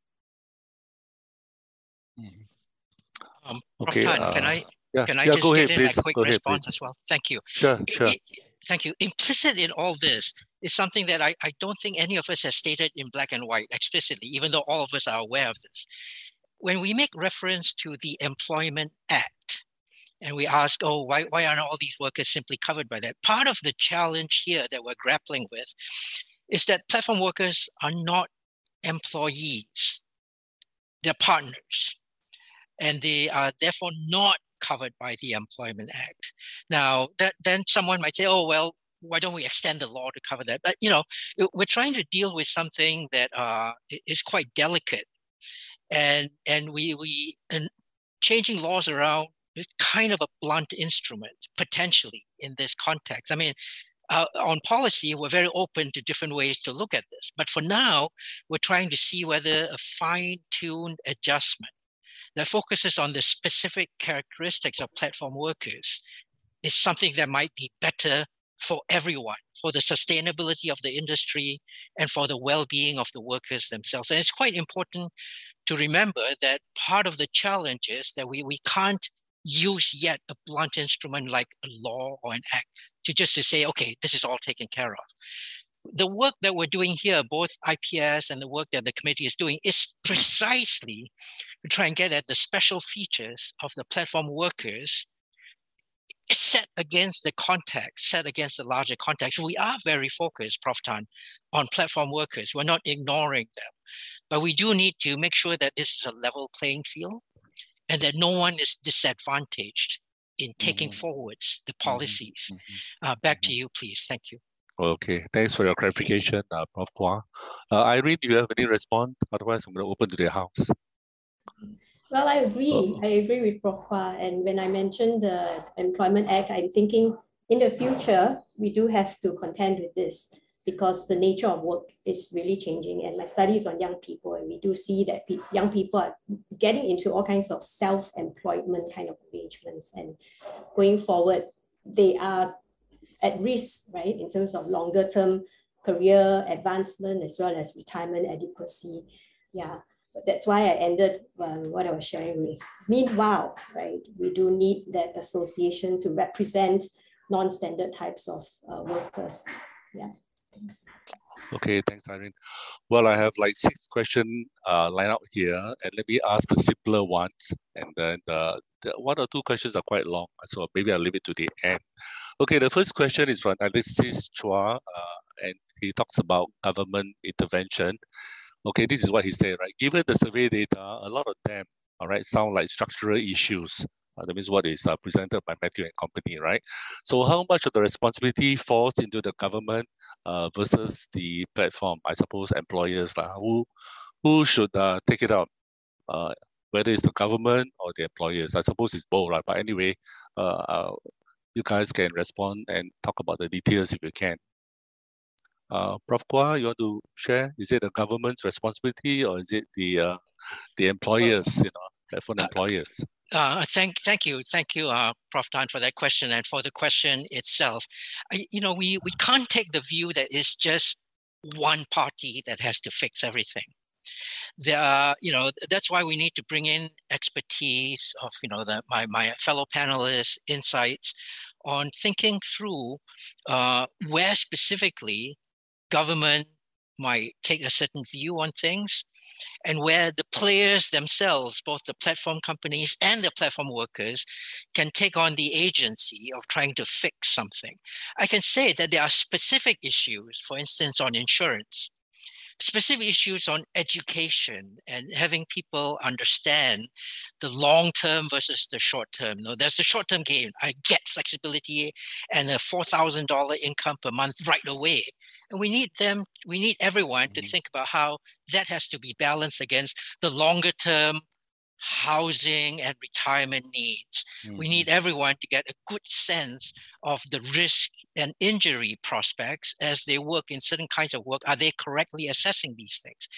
Mm-hmm. Um, okay, Tan, uh, can I yeah, can I yeah, just get ahead, in please. a quick go response ahead, as well? Thank you. Sure, sure. It, it, thank you. Implicit in all this is something that I, I don't think any of us has stated in black and white explicitly, even though all of us are aware of this. When we make reference to the Employment Act, and we ask, oh, why, why aren't all these workers simply covered by that? Part of the challenge here that we're grappling with is that platform workers are not employees, they're partners. And they are therefore not covered by the Employment Act. Now, that, then someone might say, oh, well, why don't we extend the law to cover that? But, you know, we're trying to deal with something that uh, is quite delicate. And, and we, we and changing laws around is kind of a blunt instrument potentially in this context. I mean, uh, on policy, we're very open to different ways to look at this. But for now, we're trying to see whether a fine tuned adjustment that focuses on the specific characteristics of platform workers is something that might be better for everyone, for the sustainability of the industry and for the well being of the workers themselves. And it's quite important to remember that part of the challenge is that we, we can't use yet a blunt instrument like a law or an act to just to say, okay, this is all taken care of. The work that we're doing here, both IPS and the work that the committee is doing, is precisely to try and get at the special features of the platform workers set against the context, set against the larger context. We are very focused, Prof. Tan, on platform workers. We're not ignoring them. But we do need to make sure that this is a level playing field and that no one is disadvantaged in taking mm-hmm. forwards the mm-hmm. policies. Mm-hmm. Uh, back to mm-hmm. you, please. Thank you. Okay, thanks for your clarification, uh, Prof. Quah. Uh, Irene, do you have any response? Otherwise, I'm going to open to the House. Well, I agree. Oh. I agree with Prof. Quah. And when I mentioned the Employment Act, I'm thinking in the future, we do have to contend with this because the nature of work is really changing. And my studies on young people, and we do see that pe young people are getting into all kinds of self-employment kind of arrangements. And going forward, they are at risk, right, in terms of longer term career advancement as well as retirement adequacy. Yeah, but that's why I ended um, what I was sharing with. Meanwhile, right, we do need that association to represent non-standard types of uh, workers. Yeah. Thanks. Okay, thanks, Irene. Well, I have like six questions uh, lined up here, and let me ask the simpler ones. And then the, the one or two questions are quite long, so maybe I'll leave it to the end. Okay, the first question is from Alexis Chua, uh, and he talks about government intervention. Okay, this is what he said, right? Given the survey data, a lot of them, all right, sound like structural issues uh, that means what is uh, presented by Mathew and company, right? So how much of the responsibility falls into the government uh, versus the platform? I suppose employers, like, who, who should uh, take it up? Uh, whether it's the government or the employers. I suppose it's both, right? But anyway, uh, uh, you guys can respond and talk about the details if you can. Uh, Prof. Quah, you want to share? Is it the government's responsibility or is it the uh, the employers, you know, platform uh, employers? Uh, thank, thank you, thank you, uh, Prof. Tan, for that question and for the question itself. I, you know, we we can't take the view that it's just one party that has to fix everything. There are, you know, that's why we need to bring in expertise of, you know, the, my my fellow panelists, insights on thinking through uh, where specifically government might take a certain view on things and where the players themselves, both the platform companies and the platform workers, can take on the agency of trying to fix something. I can say that there are specific issues, for instance, on insurance, specific issues on education and having people understand the long term versus the short term. No, there's the short term gain. I get flexibility and a $4,000 income per month right away. And we need them, we need everyone mm-hmm. to think about how that has to be balanced against the longer term housing and retirement needs. Mm-hmm. We need everyone to get a good sense of the risk and injury prospects as they work in certain kinds of work. Are they correctly assessing these things?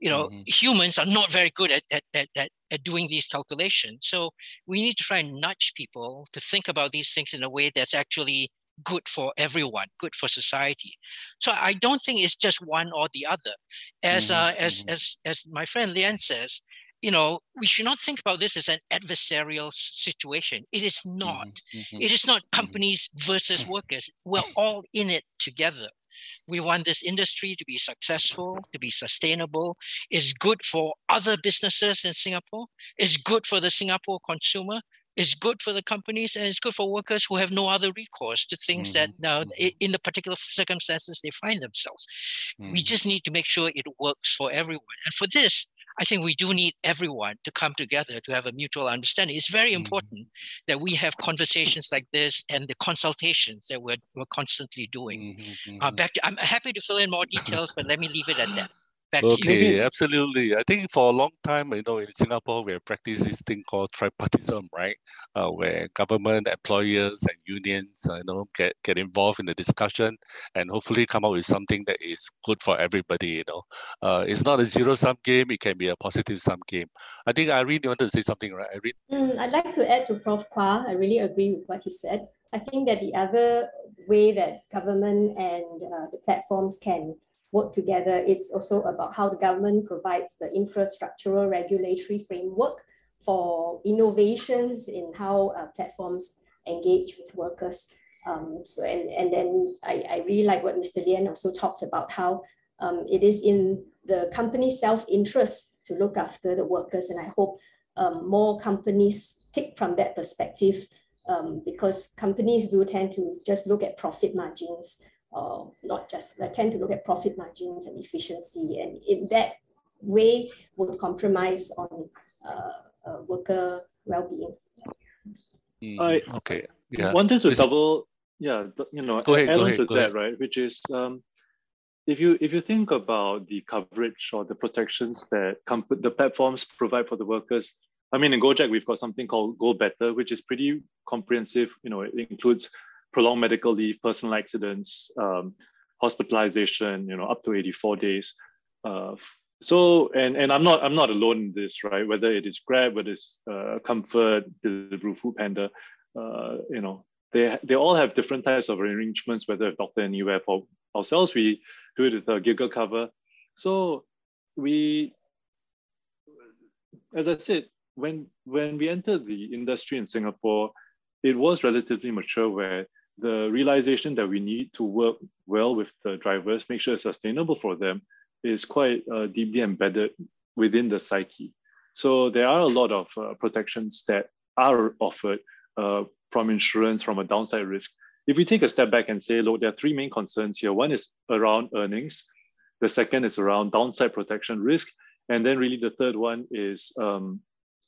You know, mm-hmm. humans are not very good at, at, at, at, at doing these calculations. So we need to try and nudge people to think about these things in a way that's actually good for everyone, good for society. So I don't think it's just one or the other. As mm-hmm, uh, as mm-hmm. as as my friend Lien says, you know, we should not think about this as an adversarial situation. It is not. Mm-hmm, mm-hmm. it is not mm-hmm. companies versus workers. We're all in it together. We want this industry to be successful, to be sustainable. It's good for other businesses in Singapore. It's good for the Singapore consumer is good for the companies and it's good for workers who have no other recourse to things mm-hmm. that now mm-hmm. in the particular circumstances they find themselves. Mm-hmm. We just need to make sure it works for everyone. And for this, I think we do need everyone to come together to have a mutual understanding. It's very mm-hmm. important that we have conversations like this and the consultations that we're, we're constantly doing. Mm-hmm. Uh, mm-hmm. back to, I'm happy to fill in more details, but let me leave it at that. Back okay, absolutely. I think for a long time, you know, in Singapore, we have practiced this thing called tripartism, right? Uh, where government, employers, and unions, uh, you know, get, get involved in the discussion and hopefully come up with something that is good for everybody. You know, uh, it's not a zero sum game; it can be a positive sum game. I think Irene, you wanted to say something, right? Irene. Mm, I'd like to add to Prof. Quah. I really agree with what he said. I think that the other way that government and uh, the platforms can work together is also about how the government provides the infrastructural regulatory framework for innovations in how uh, platforms engage with workers. Um, so and, and then I, I really like what Mr. Lien also talked about how um, it is in the company's self-interest to look after the workers. And I hope um, more companies take from that perspective um, because companies do tend to just look at profit margins uh, not just they tend to look at profit margins and efficiency, and in that way would compromise on uh, uh, worker well-being. Mm, I okay. Yeah. Wanted to Is double, yeah, you know, go ahead, add go on ahead, to that, ahead. right? Which is um, if you if you think about the coverage or the protections that comp- the platforms provide for the workers, I mean, in Gojek we've got something called Go Better, which is pretty comprehensive. You know, it includes prolonged medical leave, personal accidents, um, hospitalization, you know, up to 84 days. Uh, so, and, and I'm not I'm not alone in this, right? Whether it is Grab, whether it's uh, Comfort, Deliveroo, Food Panda, uh, you know, they they all have different types of arrangements. Whether Doctor Anywhere for ourselves, we do it with a giggle GigaCover. So we, as I said, when when we entered the industry in Singapore, it was relatively mature where the realization that we need to work well with the drivers, make sure it's sustainable for them, is quite uh, deeply embedded within the psyche. So there are a lot of uh, protections that are offered uh, from insurance from a downside risk. If we take a step back and say, look, there are three main concerns here. One is around earnings. The second is around downside protection risk. And then really the third one is um,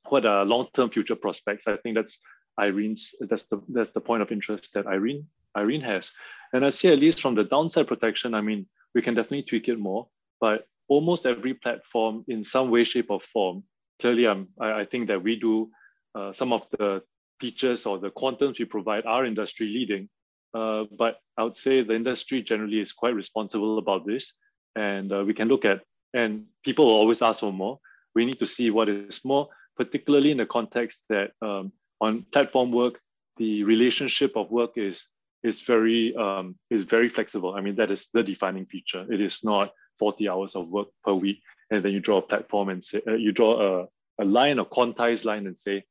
what are long-term future prospects? I think that's Irene's that's the that's the point of interest that Irene Irene has. And I see at least from the downside protection, I mean, we can definitely tweak it more, but almost every platform in some way, shape, or form. Clearly, I'm, I, I think that we do uh, some of the features or the quantums we provide are industry leading, Uh, but I would say the industry generally is quite responsible about this. And uh, we can look at, and people will always ask for more. We need to see what is more, particularly in the context that um, on platform work, the relationship of work is is very um, is very flexible. I mean, that is the defining feature. It is not 40 hours of work per week, and then you draw a platform and say uh, you draw a, a line, a quantized line, and say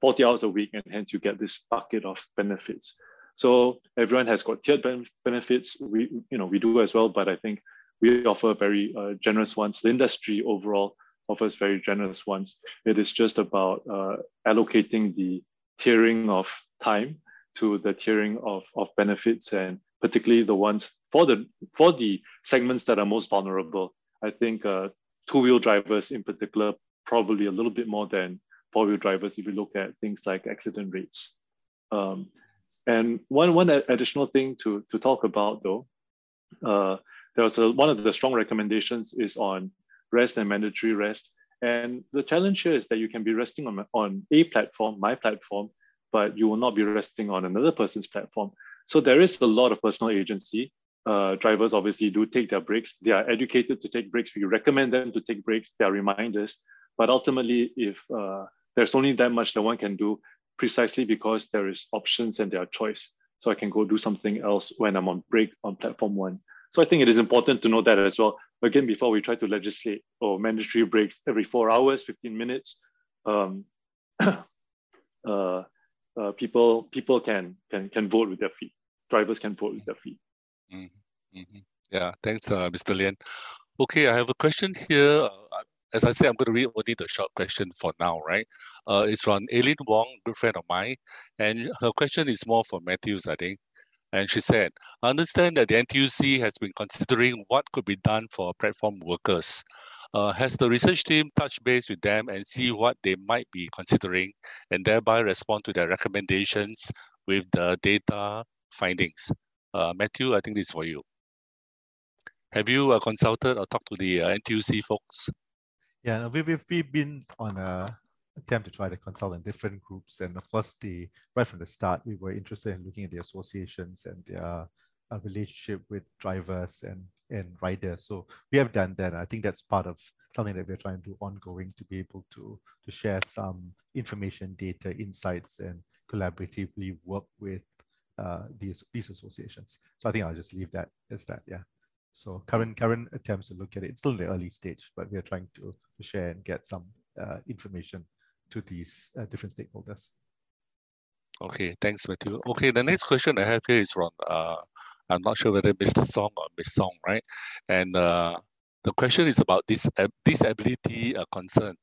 40 hours a week, and hence you get this bucket of benefits. So everyone has got tiered benefits. We, you know, we do as well, but I think we offer very uh, generous ones. The industry overall offers very generous ones. It is just about uh, allocating the tiering of time to the tiering of, of benefits and particularly the ones for the for the segments that are most vulnerable. I think uh, two-wheel drivers in particular probably a little bit more than four-wheel drivers if you look at things like accident rates. Um, and one, one additional thing to, to talk about though, uh, there was a, one of the strong recommendations is on rest and mandatory rest. And the challenge here is that you can be resting on, on a platform, my platform, but you will not be resting on another person's platform. So there is a lot of personal agency. Uh, drivers obviously do take their breaks. They are educated to take breaks. We recommend them to take breaks. There are reminders. But ultimately, if uh, there's only that much that one can do, precisely because there is options and there are choice. So I can go do something else when I'm on break on platform one. So I think it is important to know that as well. Again, before we try to legislate or mandatory breaks every four hours, 15 minutes, um, uh, uh, people people can can can vote with their feet. Drivers can vote with their feet. Mm -hmm. Yeah, thanks, uh, Mr. Lien. Okay, I have a question here. Uh, as I said, I'm going to read only the short question for now, right? Uh, it's from Aileen Wong, good friend of mine. And her question is more for Mathews, I think. And she said, I understand that the NTUC has been considering what could be done for platform workers. Uh, has the research team touched base with them and see what they might be considering and thereby respond to their recommendations with the data findings? Uh, Mathew, I think this is for you. Have you uh, consulted or talked to the uh, NTUC folks? Yeah, we, we've, we've been on a attempt to try to consult in different groups. And of course, the right from the start, we were interested in looking at the associations and their uh, relationship with drivers and, and riders. So we have done that. I think that's part of something that we're trying to do ongoing to be able to, to share some information, data, insights, and collaboratively work with uh, these, these associations. So I think I'll just leave that as that, yeah. So current current attempts to look at it, it's still in the early stage, but we are trying to, to share and get some uh, information to these uh, different stakeholders. Okay, thanks, Mathew. Okay, the next question I have here is from, uh, I'm not sure whether Mr. Song or Miss Song, right? And uh, the question is about this disability uh, concern,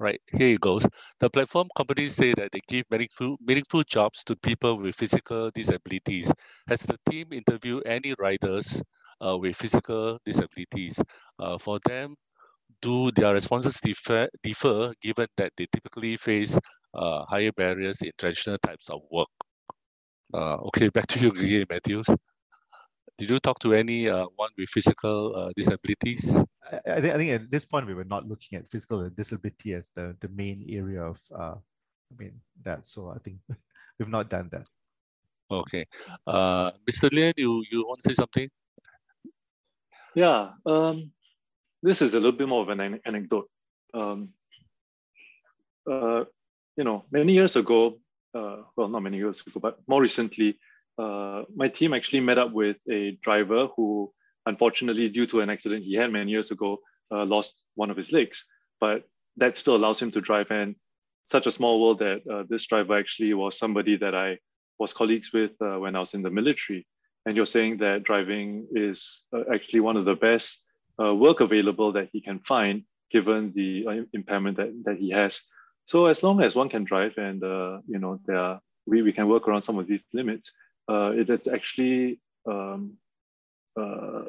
right? Here it goes. The platform companies say that they give meaningful, meaningful jobs to people with physical disabilities. Has the team interviewed any riders uh, with physical disabilities. Uh, for them, do their responses differ, differ given that they typically face uh, higher barriers in traditional types of work? Uh, okay, back to you again, Mathews. Did you talk to any uh, one with physical uh, disabilities? I, I, think, I think at this point we were not looking at physical disability as the, the main area of uh, I mean that. So I think we've not done that. Okay, uh, Mr. Lien, you you want to say something? Yeah, um, this is a little bit more of an anecdote. Um, uh, you know, many years ago, uh, well, not many years ago, but more recently, uh, my team actually met up with a driver who, unfortunately, due to an accident he had many years ago, uh, lost one of his legs. But that still allows him to drive. And such a small world that uh, this driver actually was somebody that I was colleagues with uh, when I was in the military and you're saying that driving is actually one of the best uh, work available that he can find given the uh, impairment that, that he has. So as long as one can drive and uh, you know there are, we, we can work around some of these limits, uh, it is actually um, uh,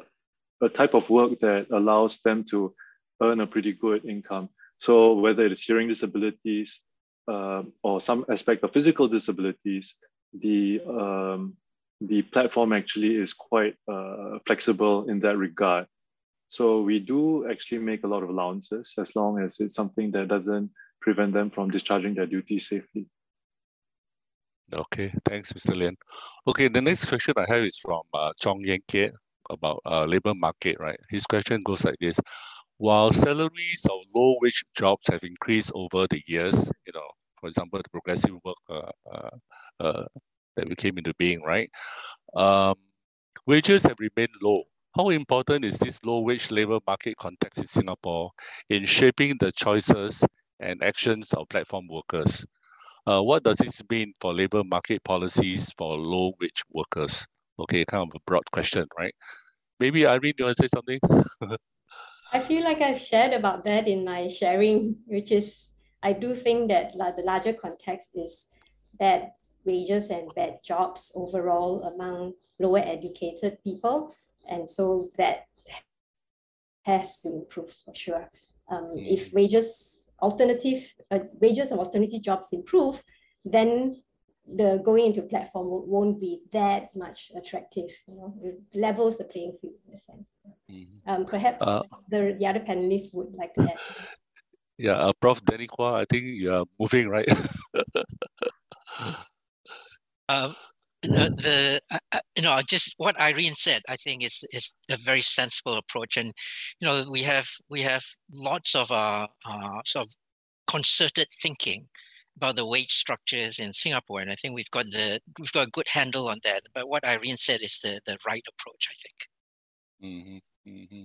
a type of work that allows them to earn a pretty good income. So whether it is hearing disabilities uh, or some aspect of physical disabilities, the um, the platform actually is quite uh, flexible in that regard. So we do actually make a lot of allowances as long as it's something that doesn't prevent them from discharging their duties safely. Okay, thanks, Mr. Lien. Okay, the next question I have is from uh, Chong Yen Kiet about uh, labor market, right? His question goes like this. While salaries of low-wage jobs have increased over the years, you know, for example, the progressive work uh, uh, uh that we came into being, right? Um, wages have remained low. How important is this low-wage labor market context in Singapore in shaping the choices and actions of platform workers? Uh, what does this mean for labor market policies for low wage workers? Okay, kind of a broad question, right? Maybe Irene, you want to say something? I feel like I've shared about that in my sharing, which is I do think that the larger context is bad wages and bad jobs overall among lower educated people. And so that has to improve for sure. Um, mm. If wages alternative uh, wages of alternative jobs improve, then the going into platform won't be that much attractive. You know, it levels the playing field in a sense. Mm-hmm. Um, perhaps uh, the, the other panelists would like to add. Yeah, uh, Prof. Danny Quah, I think you are moving right. um, the uh, uh, you know just what Irene said, I think is is a very sensible approach, and you know we have we have lots of uh, uh, sort of concerted thinking about the wage structures in Singapore, and I think we've got the we've got a good handle on that. But what Irene said is the the right approach, I think. Mm-hmm, mm-hmm.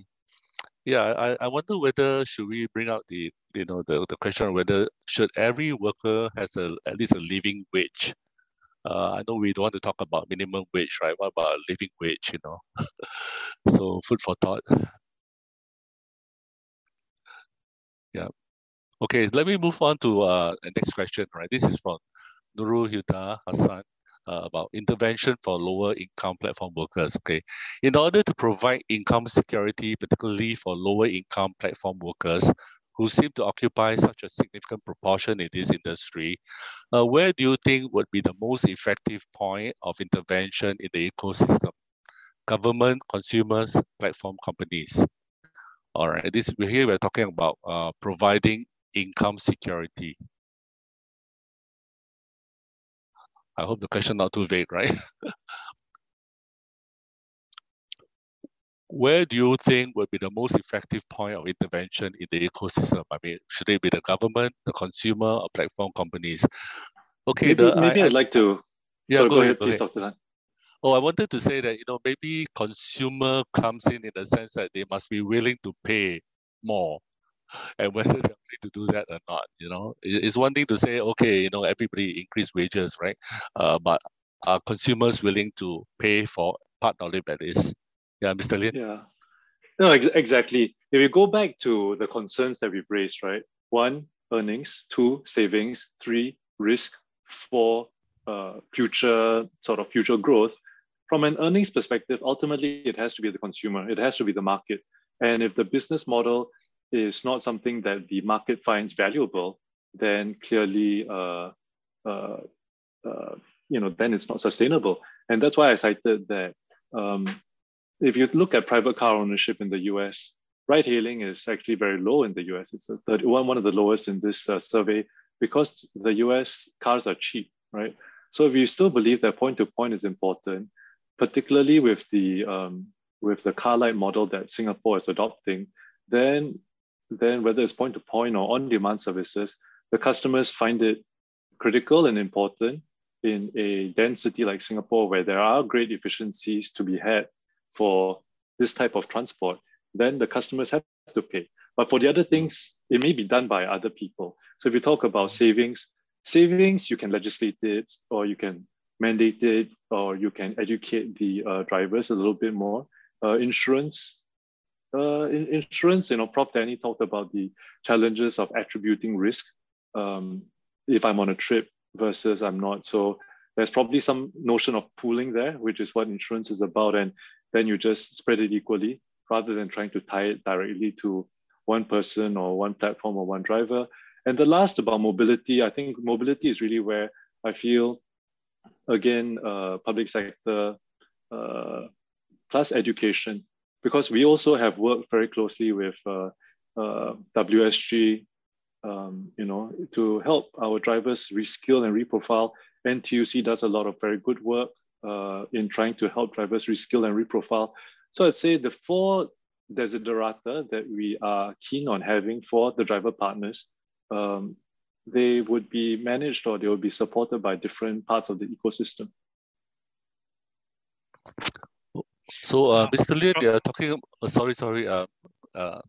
Yeah, I, I wonder whether should we bring out the you know the, the question whether should every worker has a at least a living wage uh, I know we don't want to talk about minimum wage, right? What about living wage, you know? so food for thought. Yeah. Okay, let me move on to uh, the next question, right? This is from Nurul Huda Hassan uh, about intervention for lower income platform workers. Okay, in order to provide income security, particularly for lower income platform workers, who seem to occupy such a significant proportion in this industry, uh, where do you think would be the most effective point of intervention in the ecosystem? Government, consumers, platform companies. All right, this here we're talking about uh, providing income security. I hope the question not too vague, right? where do you think would be the most effective point of intervention in the ecosystem? I mean, should it be the government, the consumer, or platform companies? Okay, maybe, the, maybe I, would like to. Yeah, Sorry, go, go ahead, please, Dr. Tan. Oh, I wanted to say that you know maybe consumer comes in in the sense that they must be willing to pay more, and whether they're willing to do that or not. You know, it's one thing to say okay, you know, everybody increase wages, right? Uh, but are consumers willing to pay for part of it that is yeah, Mr. Lien. Yeah. No, ex exactly. If you go back to the concerns that we've raised, right? One, earnings. Two, savings. Three, risk. Four, uh, future sort of future growth. From an earnings perspective, ultimately it has to be the consumer. It has to be the market. And if the business model is not something that the market finds valuable, then clearly, uh, uh, uh, you know, then it's not sustainable. And that's why I cited that um, if you look at private car ownership in the US, ride hailing is actually very low in the US. It's 31, one of the lowest in this uh, survey because the US cars are cheap, right? So if you still believe that point to point is important, particularly with the um, with the car light model that Singapore is adopting, then then whether it's point to point or on demand services, the customers find it critical and important in a density like Singapore where there are great efficiencies to be had for this type of transport, then the customers have to pay. But for the other things, it may be done by other people. So if you talk about savings, savings, you can legislate it or you can mandate it or you can educate the uh, drivers a little bit more. Uh, insurance, uh, in, insurance, you know, Prof. Danny talked about the challenges of attributing risk um, if I'm on a trip versus I'm not. So there's probably some notion of pooling there, which is what insurance is about. And then you just spread it equally rather than trying to tie it directly to one person or one platform or one driver. And the last about mobility, I think mobility is really where I feel, again, uh, public sector uh, plus education, because we also have worked very closely with uh, uh WSG, um, you know, to help our drivers reskill and reprofile NTUC does a lot of very good work uh, in trying to help drivers reskill and reprofile. So I'd say the four desiderata that we are keen on having for the driver partners, um, they would be managed or they would be supported by different parts of the ecosystem. So, uh, Mr. Lee, are talking. Uh, sorry, sorry. Uh, uh,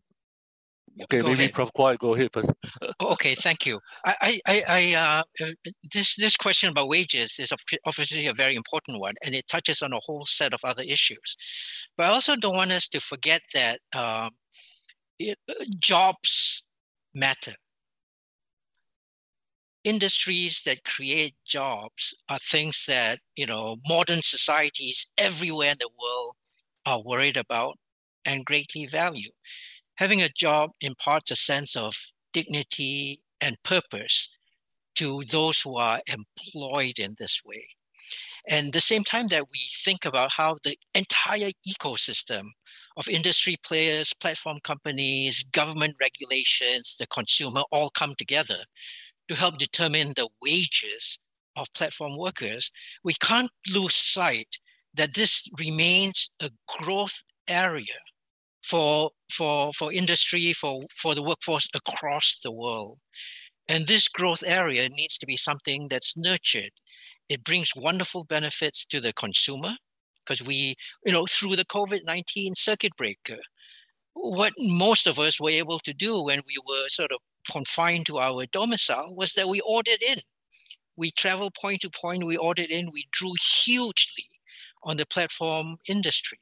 okay, go maybe ahead. Prof. Quah, go ahead first. Oh, okay, thank you. I, I, I, uh, uh, this this question about wages is obviously a very important one, and it touches on a whole set of other issues. But I also don't want us to forget that um, it, jobs matter industries that create jobs are things that you know modern societies everywhere in the world are worried about and greatly value having a job imparts a sense of dignity and purpose to those who are employed in this way. And the same time that we think about how the entire ecosystem of industry players platform companies government regulations the consumer all come together to help determine the wages of platform workers, we can't lose sight that this remains a growth area for, for, for industry, for, for the workforce across the world. And this growth area needs to be something that's nurtured. It brings wonderful benefits to the consumer because we, you know, through the COVID 19 circuit breaker, what most of us were able to do when we were sort of confined to our domicile was that we ordered in. We traveled point to point, we ordered in, we drew hugely on the platform industry.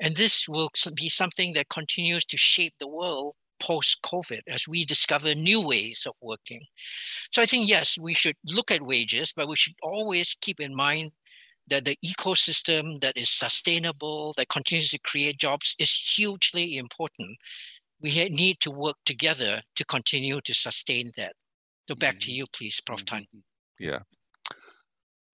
And this will be something that continues to shape the world post COVID as we discover new ways of working. So I think, yes, we should look at wages, but we should always keep in mind that the ecosystem that is sustainable, that continues to create jobs, is hugely important we need to work together to continue to sustain that. So back to mm-hmm. you, please, Prof. Tan. Mm-hmm. Yeah.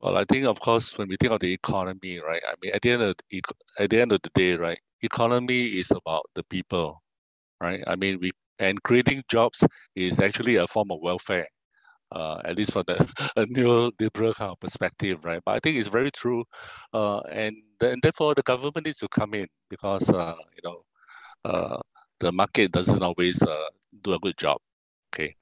Well, I think, of course, when we think of the economy, right? I mean, at the end of the, at the end of the day, right? Economy is about the people, right? I mean, we and creating jobs is actually a form of welfare, uh, at least for the a neoliberal kind of perspective, right? But I think it's very true, uh, and, and therefore the government needs to come in because uh, you know, uh, the market doesn't always uh, do a good job. Okay.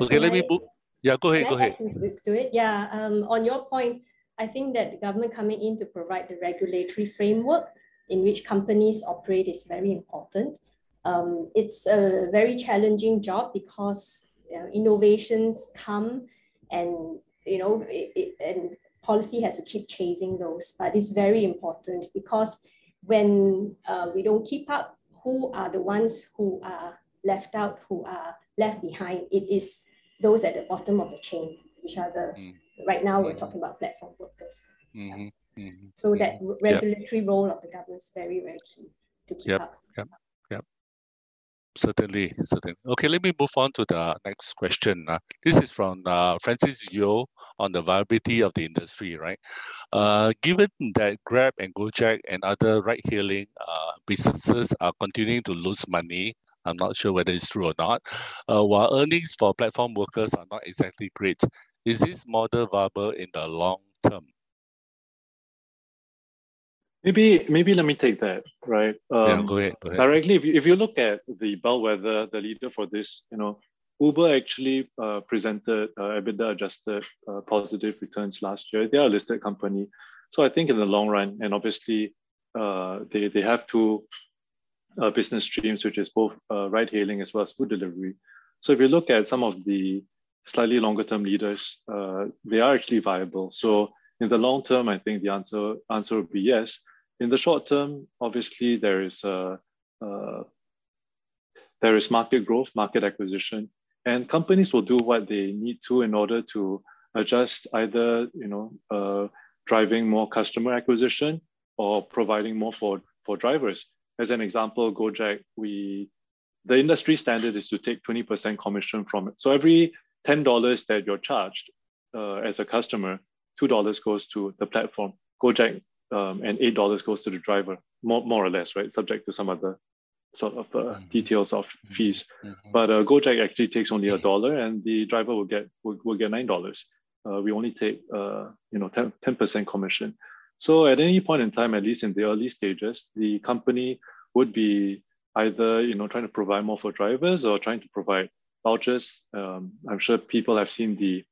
okay, let me move. Yeah, go ahead, go ahead. To it? Yeah, um, on your point, I think that the government coming in to provide the regulatory framework in which companies operate is very important. Um, it's a very challenging job because you know, innovations come and you know it, it, and policy has to keep chasing those. But it's very important because when uh, we don't keep up who are the ones who are left out, who are left behind. It is those at the bottom of the chain, which are the, mm. right now we're mm-hmm. talking about platform workers. Mm-hmm. Mm-hmm. So that regulatory yep. role of the government is very, very key to keep yep. up. Yep. Yep. Certainly, certainly. Okay, let me move on to the next question. Uh, this is from uh, Francis Yo on the viability of the industry, right? Uh, given that Grab and Gojek and other ride-hailing uh, businesses are continuing to lose money, I'm not sure whether it's true or not, uh, while earnings for platform workers are not exactly great. Is this model viable in the long term? Maybe maybe let me take that, right? Um, yeah, go ahead, go ahead. Directly, if you, if you look at the bellwether, the leader for this, you know, Uber actually uh, presented uh, EBITDA adjusted uh, positive returns last year. They are a listed company. So I think in the long run, and obviously uh, they, they have two uh, business streams, which is both uh, ride hailing as well as food delivery. So if you look at some of the slightly longer term leaders, they are actually viable. So in the long term, I think the answer, answer would be yes. In the short term, obviously there is a, there is market growth, market acquisition, and companies will do what they need to in order to adjust either you know uh, driving more customer acquisition or providing more for for drivers as an example gojek we the industry standard is to take 20% commission from it so every $10 that you're charged uh, as a customer $2 goes to the platform gojek um, and $8 goes to the driver more, more or less right subject to some other sort of uh, mm-hmm. details of mm-hmm. fees. Mm-hmm. But uh, Gojek actually takes only a dollar, and the driver will get will, will get nine dollars. uh, we only take uh, you know 10 percent commission. So at any point in time, at least in the early stages, the company would be either you know trying to provide more for drivers or trying to provide vouchers. Um, I'm sure people have seen the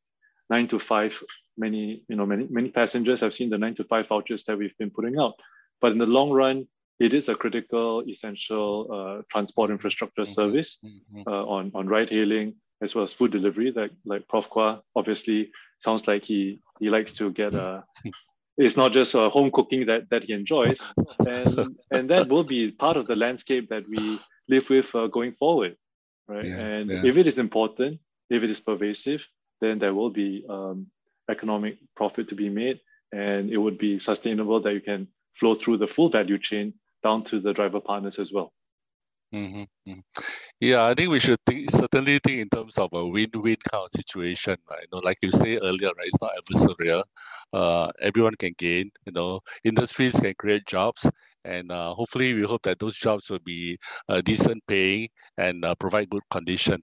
nine to five. Many you know many many passengers have seen the nine to five vouchers that we've been putting out. But in the long run, it is a critical, essential uh, transport infrastructure mm-hmm. service mm-hmm. uh, on on ride hailing as well as food delivery. That like Prof Quah obviously sounds like he he likes to get a. It's not just a home cooking that that he enjoys, and and that will be part of the landscape that we live with uh, going forward, right? Yeah, and yeah. if it is important, if it is pervasive, then there will be um, economic profit to be made, and it would be sustainable that you can flow through the full value chain down to the driver partners as well. Mm-hmm, mm-hmm. Yeah, I think we should think, certainly think in terms of a win-win kind of situation, right? You know, like you say earlier, right? It's not adversarial. Uh, everyone can gain. You know, industries can create jobs, and uh, hopefully, we hope that those jobs will be uh, decent paying and uh, provide good condition.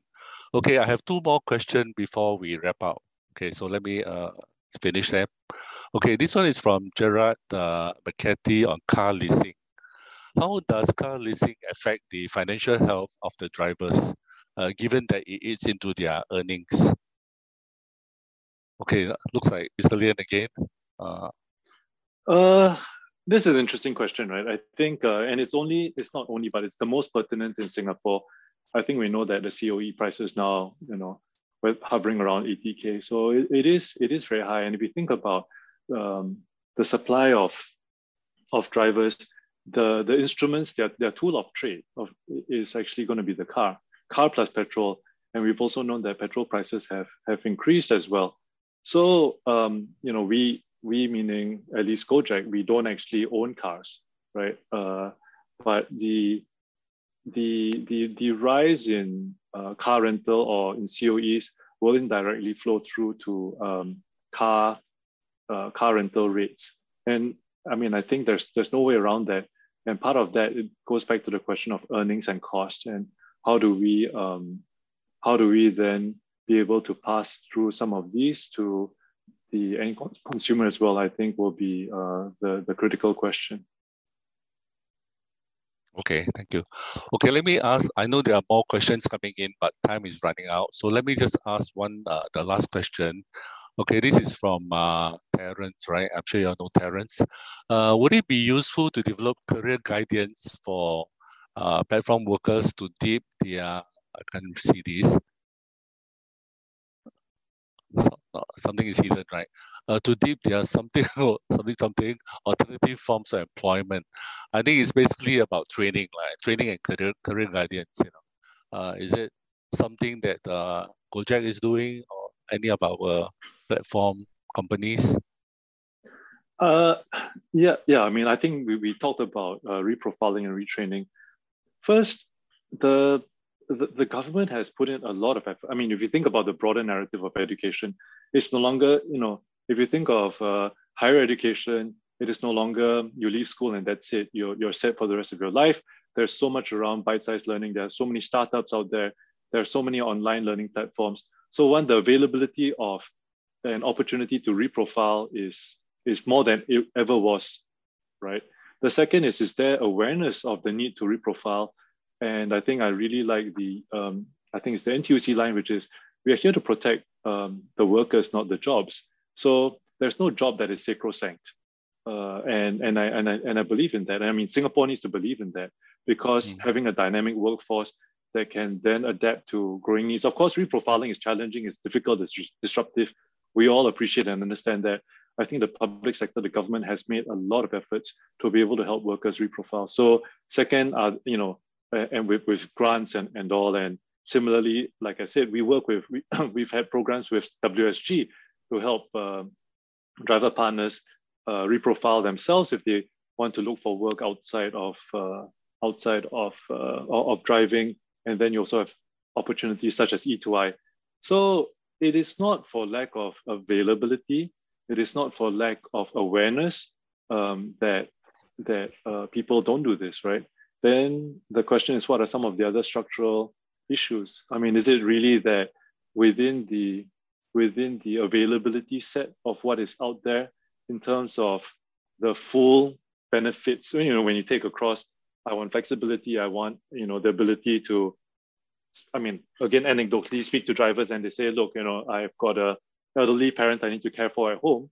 Okay, I have two more questions before we wrap up. Okay, so let me uh, finish them. Okay, this one is from Gerard uh, McCarthy on car leasing. How does car leasing affect the financial health of the drivers, uh, given that it eats into their earnings? Okay, looks like Mr. Lien again. Uh, uh, this is an interesting question, right? I think, uh, and it's only, it's not only, but it's the most pertinent in Singapore. I think we know that the COE prices now, you know, we're hovering around 80k. So it, it is, it is very high. And if you think about um, the supply of of drivers, the, the instruments, their, their tool of trade of, is actually going to be the car, car plus petrol. And we've also known that petrol prices have, have increased as well. So, um, you know, we, we meaning at least Gojek, we don't actually own cars, right? Uh, but the, the, the, the rise in uh, car rental or in COEs will indirectly flow through to um, car, uh, car rental rates. And I mean, I think there's, there's no way around that and part of that it goes back to the question of earnings and cost and how do we um, how do we then be able to pass through some of these to the end consumer as well i think will be uh, the, the critical question Okay, thank you. Okay, let me ask, I know there are more questions coming in, but time is running out. So let me just ask one, uh, the last question. Okay, this is from uh, Terence, right? I'm sure you all know Terence. Uh, would it be useful to develop career guidance for uh, platform workers to dip their, I can't see this. Something is hidden, right? Uh, to dip their something, something, something, alternative forms of employment. I think it's basically about training, right? Training and career, career guidance, you know. Uh, is it something that uh, Gojek is doing or any of our platform companies? Uh, yeah, yeah. I mean, I think we, we talked about uh, reprofiling and retraining. First, the, the the government has put in a lot of effort. I mean, if you think about the broader narrative of education, it's no longer, you know, if you think of uh, higher education, it is no longer you leave school and that's it. You're, you're set for the rest of your life. There's so much around bite-sized learning. There are so many startups out there. There are so many online learning platforms. So one, the availability of an opportunity to reprofile is, is more than it ever was, right? The second is, is there awareness of the need to reprofile? And I think I really like the, um, I think it's the NTUC line, which is, we are here to protect um, the workers, not the jobs. So there's no job that is sacrosanct. Uh, and, and, I, and, I, and I believe in that. I mean, Singapore needs to believe in that because mm-hmm. having a dynamic workforce that can then adapt to growing needs. Of course, reprofiling is challenging, it's difficult, it's disruptive, we all appreciate and understand that. I think the public sector, the government has made a lot of efforts to be able to help workers reprofile. So second, uh, you know, and with, with grants and, and all, and similarly, like I said, we work with, we, we've had programs with WSG to help uh, driver partners uh, reprofile themselves if they want to look for work outside of uh, outside of uh, of driving, and then you also have opportunities such as E2I. So it is not for lack of availability. It is not for lack of awareness um, that that uh, people don't do this, right? Then the question is, what are some of the other structural issues? I mean, is it really that within the within the availability set of what is out there in terms of the full benefits. You know, when you take across, I want flexibility, I want, you know, the ability to, I mean, again, anecdotally speak to drivers and they say, look, you know, I've got a elderly parent I need to care for at home.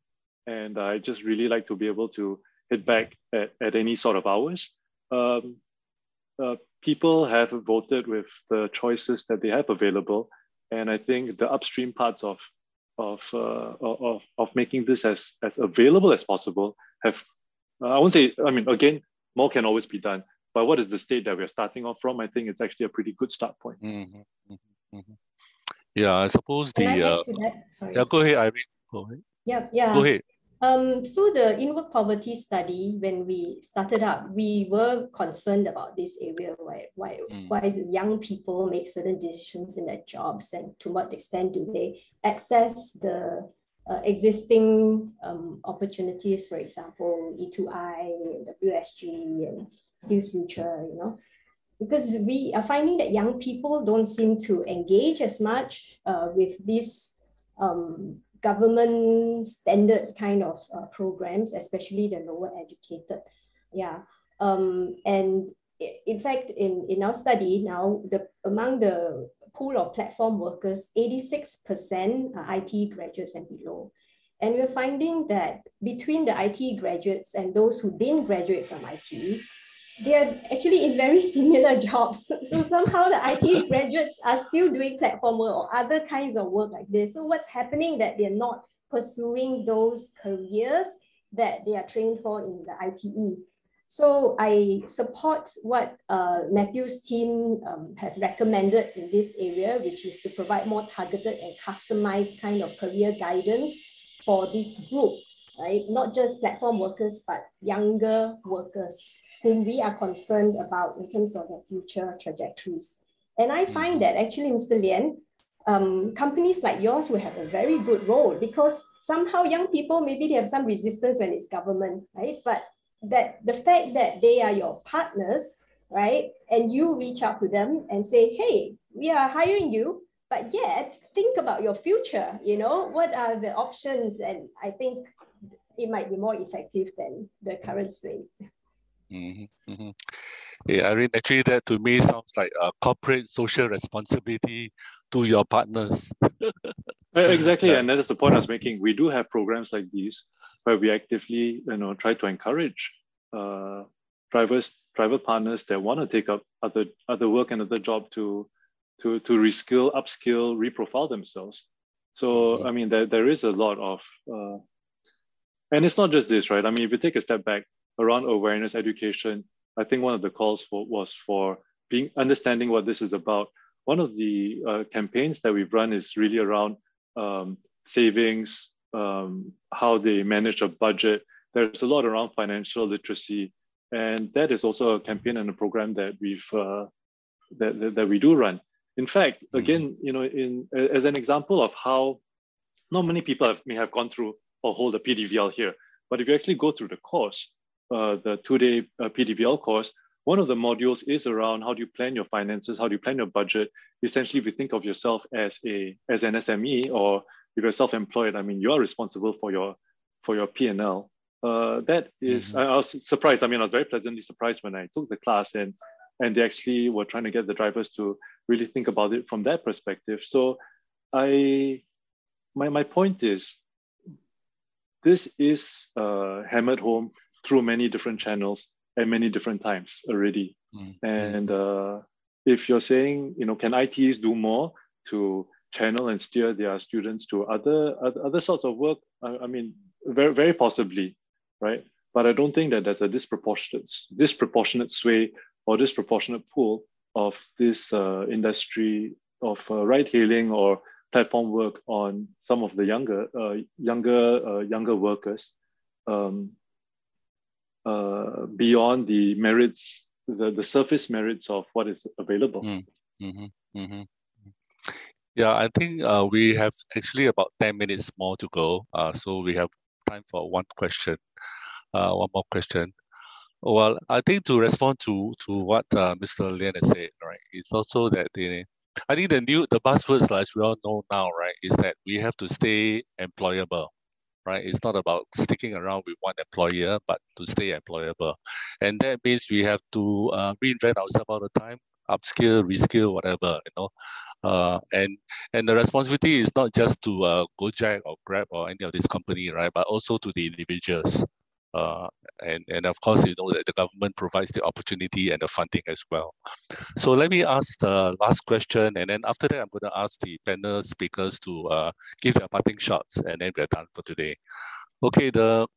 And I just really like to be able to hit back at, at any sort of hours. Um, uh, people have voted with the choices that they have available. And I think the upstream parts of of uh, of of making this as as available as possible have uh, I won't say I mean again more can always be done but what is the state that we're starting off from I think it's actually a pretty good start point. Mm-hmm, mm-hmm, mm-hmm. Yeah, I suppose the uh, yeah go ahead Irene go ahead. Yeah, yeah. Go ahead. Um, so the in-work poverty study, when we started up, we were concerned about this area, why, why, mm. why the young people make certain decisions in their jobs and to what extent do they access the uh, existing um, opportunities, for example, E2I, WSG, and SkillsFuture, you know, because we are finding that young people don't seem to engage as much uh, with these um, government standard kind of uh, programs, especially the lower educated. Yeah. Um, and in fact, in, in our study now, the among the pool of platform workers, 86% are ITE graduates and below. And we're finding that between the ITE graduates and those who didn't graduate from ITE, they're actually in very similar jobs. So somehow the ITE graduates are still doing platform work or other kinds of work like this. So what's happening that they're not pursuing those careers that they are trained for in the ITE. So I support what uh, Mathew's team um, have recommended in this area, which is to provide more targeted and customized kind of career guidance for this group, right? Not just platform workers, but younger workers whom we are concerned about in terms of their future trajectories. And I find mm-hmm. that actually, Mr. Lien, um, companies like yours will have a very good role because somehow young people, maybe they have some resistance when it's government, right? But that the fact that they are your partners, right? And you reach out to them and say, hey, we are hiring you, but yet think about your future, you know, what are the options? And I think it might be more effective than the current slate. Mm-hmm, mm-hmm. Yeah, I mean, actually, that to me sounds like a corporate social responsibility to your partners. exactly, yeah. and that is the point I was making. We do have programs like these where we actively, you know, try to encourage uh, drivers, driver partners that want to take up other other work and other job to to to reskill, upskill, reprofile themselves. So mm-hmm. I mean, there, there is a lot of, uh, and it's not just this, right? I mean, if you take a step back, around awareness education. I think one of the calls for, was for being understanding what this is about. One of the uh, campaigns that we've run is really around um, savings, um, how they manage a budget. There's a lot around financial literacy, and that is also a campaign and a program that we've uh, that, that, that we do run. In fact, mm-hmm. again, you know, in as an example of how not many people have, may have gone through or hold a PDVL here, but if you actually go through the course, uh, the two-day uh, PDVL course, one of the modules is around how do you plan your finances, how do you plan your budget. Essentially, if you think of yourself as a as an SME or if you're self-employed, I mean, you are responsible for your for your P&L. Uh, that is, mm-hmm. I, I was surprised. I mean, I was very pleasantly surprised when I took the class and and they actually were trying to get the drivers to really think about it from that perspective. So I my my point is this is uh, hammered home through many different channels at many different times already. Mm-hmm. And uh, if you're saying, you know, can ITs do more to channel and steer their students to other other, sorts of work? I, I mean, very very possibly, right? But I don't think that there's a disproportionate disproportionate sway or disproportionate pool of this uh, industry of uh, ride hailing or platform work on some of the younger uh, younger uh, younger workers um, uh, beyond the merits, the, the surface merits of what is available. Mm -hmm, mm -hmm. Yeah, I think uh, we have actually about 10 minutes more to go. Uh, so we have time for one question, uh, one more question. Well, I think to respond to to what uh, Mr. Lien has said, right, it's also that the I think the new the buzzwords, as we all know now, right, is that we have to stay employable, right? It's not about sticking around with one employer, but to stay employable, and that means we have to uh, reinvent ourselves all the time, upskill, reskill, whatever, you know. Uh, and and the responsibility is not just to uh, Gojek or Grab or any of this company, right? But also to the individuals. Uh, and, and of course, you know that the government provides the opportunity and the funding as well. So let me ask the last question, and then after that, I'm going to ask the panel speakers to uh, give their parting shots, and then we're done for today. Okay, the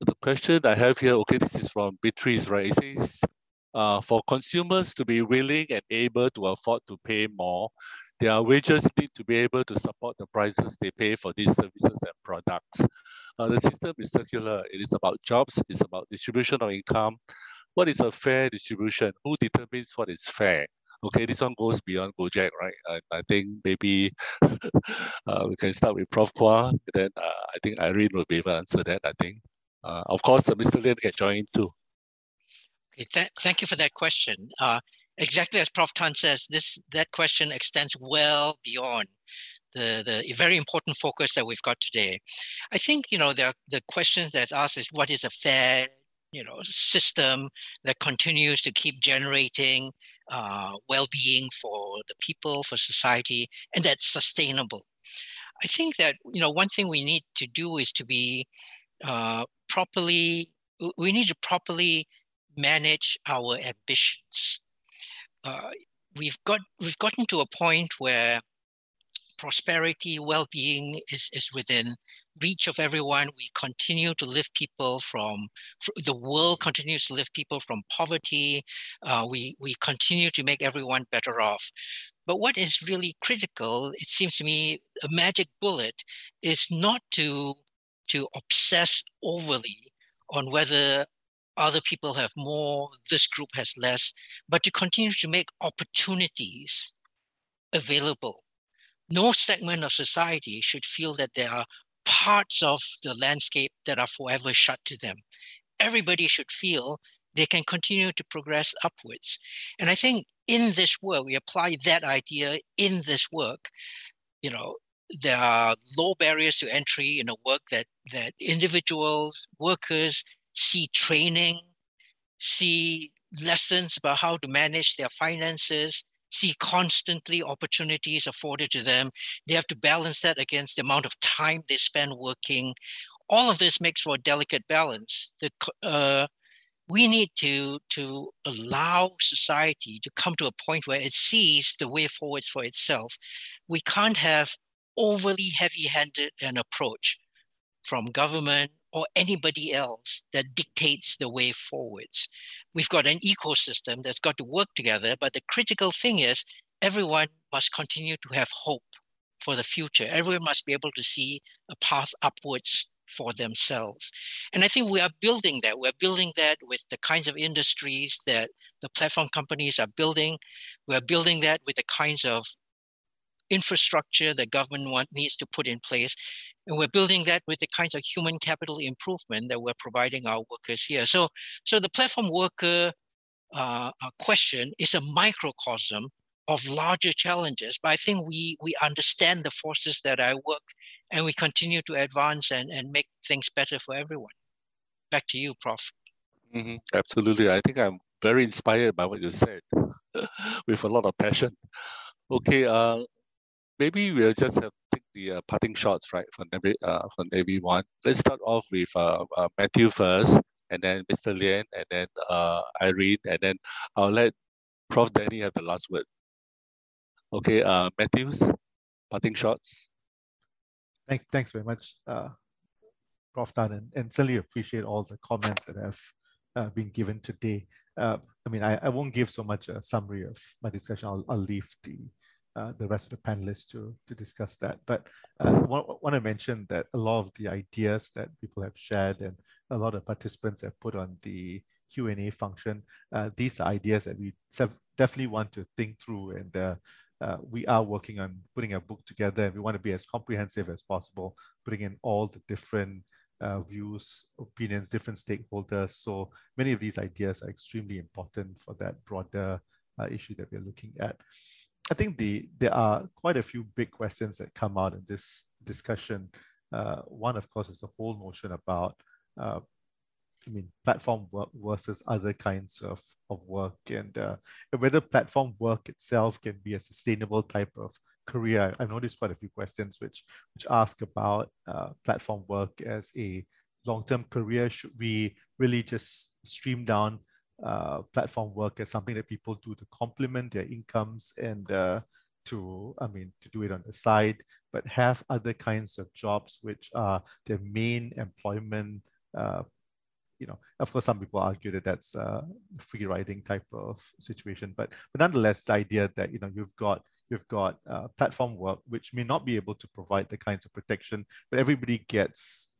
the question I have here, okay, this is from Beatrice, right? It says, uh, for consumers to be willing and able to afford to pay more, their wages need to be able to support the prices they pay for these services and products. Uh, the system is circular. It is about jobs. It's about distribution of income. What is a fair distribution? Who determines what is fair? Okay, this one goes beyond Gojek, right? I, I think maybe uh, we can start with Prof. Quah. Then uh, I think Irene will be able to answer that, I think. Uh, of course, uh, Mr. Lien can join in too. Okay, th thank you for that question. Uh, exactly as Prof. Tan says, this that question extends well beyond the, the very important focus that we've got today. I think, you know, the, the question that's asked is what is a fair, you know, system that continues to keep generating uh, well-being for the people, for society, and that's sustainable. I think that, you know, one thing we need to do is to be uh, properly, we need to properly manage our ambitions. Uh, we've got we've gotten to a point where prosperity, well-being is, is within reach of everyone. We continue to lift people from, the world continues to lift people from poverty. Uh, we, we continue to make everyone better off. But what is really critical, it seems to me, a magic bullet is not to, to obsess overly on whether other people have more, this group has less, but to continue to make opportunities available no segment of society should feel that there are parts of the landscape that are forever shut to them. Everybody should feel they can continue to progress upwards. And I think in this work, we apply that idea in this work. You know, there are low barriers to entry in a work that that individuals, workers see training, see lessons about how to manage their finances, see constantly opportunities afforded to them. They have to balance that against the amount of time they spend working. All of this makes for a delicate balance. The, uh, we need to, to allow society to come to a point where it sees the way forward for itself. We can't have overly heavy-handed an approach from government or anybody else that dictates the way forwards we've got an ecosystem that's got to work together. But the critical thing is everyone must continue to have hope for the future. Everyone must be able to see a path upwards for themselves. And I think we are building that. We're building that with the kinds of industries that the platform companies are building. We're building that with the kinds of infrastructure that government want, needs to put in place. And we're building that with the kinds of human capital improvement that we're providing our workers here. So, so the platform worker uh, uh, question is a microcosm of larger challenges. But I think we we understand the forces that I work, and we continue to advance and, and make things better for everyone. Back to you, Prof. Mm-hmm. Absolutely. I think I'm very inspired by what you said with a lot of passion. Okay, uh, maybe we'll just have take the uh, parting shots, right, from every uh, from everyone. Let's start off with uh, uh, Mathew first, and then Mr. Lien, and then uh, Irene, and then I'll let Prof. Danny have the last word. Okay, uh, Mathews, parting shots. Thank, thanks very much, uh, Prof. Tan, and, and certainly appreciate all the comments that have uh, been given today. Uh, I mean, I, I won't give so much a summary of my discussion. I'll, I'll leave the uh, the rest of the panelists to, to discuss that. But uh, I want to mention that a lot of the ideas that people have shared and a lot of participants have put on the Q&A function, uh, these are ideas that we definitely want to think through and uh, uh, we are working on putting a book together and we want to be as comprehensive as possible, putting in all the different uh, views, opinions, different stakeholders. So many of these ideas are extremely important for that broader uh, issue that we're looking at. I think the there are quite a few big questions that come out in this discussion. Uh, one, of course, is the whole notion about, uh, I mean, platform work versus other kinds of, of work and, uh, whether platform work itself can be a sustainable type of career. I've noticed quite a few questions which, which ask about uh, platform work as a long-term career. Should we really just stream down uh, platform work as something that people do to complement their incomes and uh, to, I mean, to do it on the side, but have other kinds of jobs which are their main employment. Uh, you know, of course, some people argue that that's a free riding type of situation, but but nonetheless, the idea that you know you've got you've got uh, platform work which may not be able to provide the kinds of protection, but everybody gets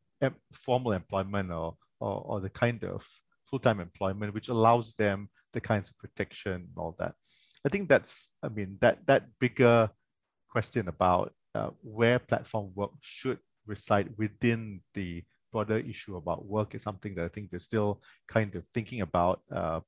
formal employment or, or, or the kind of full-time employment, which allows them the kinds of protection and all that. I think that's, I mean, that that bigger question about uh, where platform work should reside within the broader issue about work is something that I think we're still kind of thinking about, uh,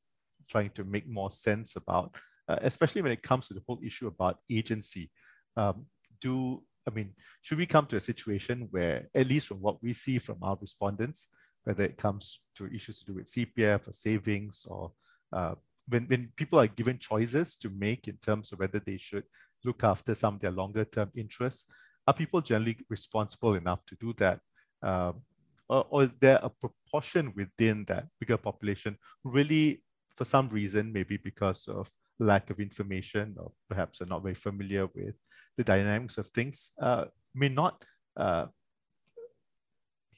trying to make more sense about, uh, especially when it comes to the whole issue about agency. Um, do I mean, should we come to a situation where, at least from what we see from our respondents, whether it comes to issues to do with CPF or savings or uh, when, when people are given choices to make in terms of whether they should look after some of their longer term interests, are people generally responsible enough to do that? Um, or, or is there a proportion within that bigger population really, for some reason, maybe because of lack of information or perhaps are not very familiar with the dynamics of things, uh, may not uh,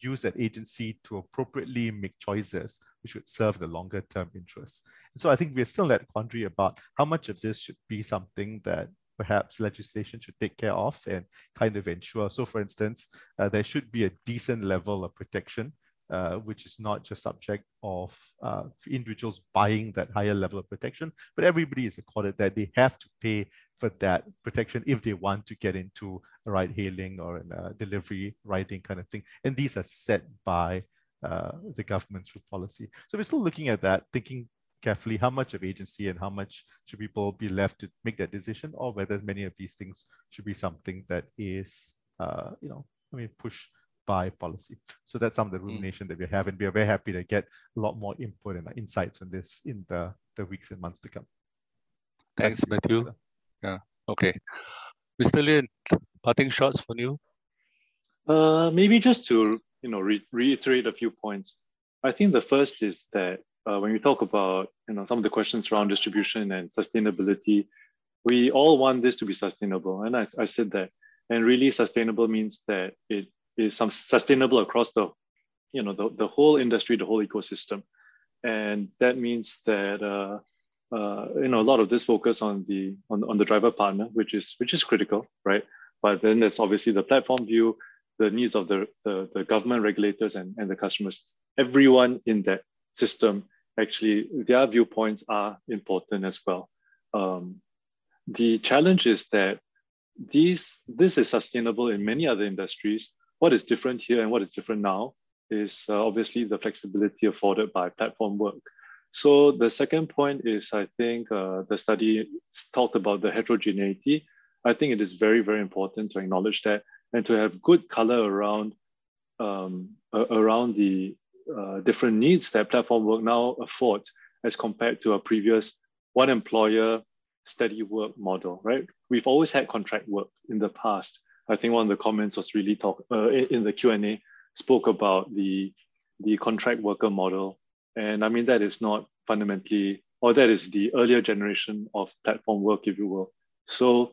use that agency to appropriately make choices which would serve the longer term interests. And so I think we're still in that quandary about how much of this should be something that perhaps legislation should take care of and kind of ensure. So for instance, uh, there should be a decent level of protection uh, which is not just subject of uh, individuals buying that higher level of protection, but everybody is accorded that they have to pay for that protection if they want to get into a ride hailing or a delivery riding kind of thing. And these are set by uh, the government through policy. So we're still looking at that, thinking carefully how much of agency and how much should people be left to make that decision, or whether many of these things should be something that is, uh, you know, I mean, push by policy. So that's some of the mm. rumination mm. that we have, and we are very happy to get a lot more input and insights on this in the, the weeks and months to come. Thanks, Mathew. Yeah. Okay. Mr. Lien, parting shots for you. Uh, maybe just to you know re reiterate a few points. I think the first is that uh, when we talk about you know some of the questions around distribution and sustainability, we all want this to be sustainable, and I, I said that. And really, sustainable means that it is some sustainable across the you know the, the whole industry, the whole ecosystem, and that means that uh, uh, you know a lot of this focus on the on, on the driver partner, which is which is critical, right? But then there's obviously the platform view, the needs of the, the, the government regulators and, and the customers. Everyone in that system, actually, their viewpoints are important as well. Um, the challenge is that these this is sustainable in many other industries. What is different here and what is different now is uh, obviously the flexibility afforded by platform work. So the second point is, I think uh, the study talked about the heterogeneity. I think it is very, very important to acknowledge that and to have good color around um, around the uh, different needs that platform work now affords as compared to a previous one employer steady work model, right? We've always had contract work in the past. I think one of the comments was really talk uh, in the Q&A spoke about the, the contract worker model and I mean, that is not fundamentally, or that is the earlier generation of platform work, if you will. So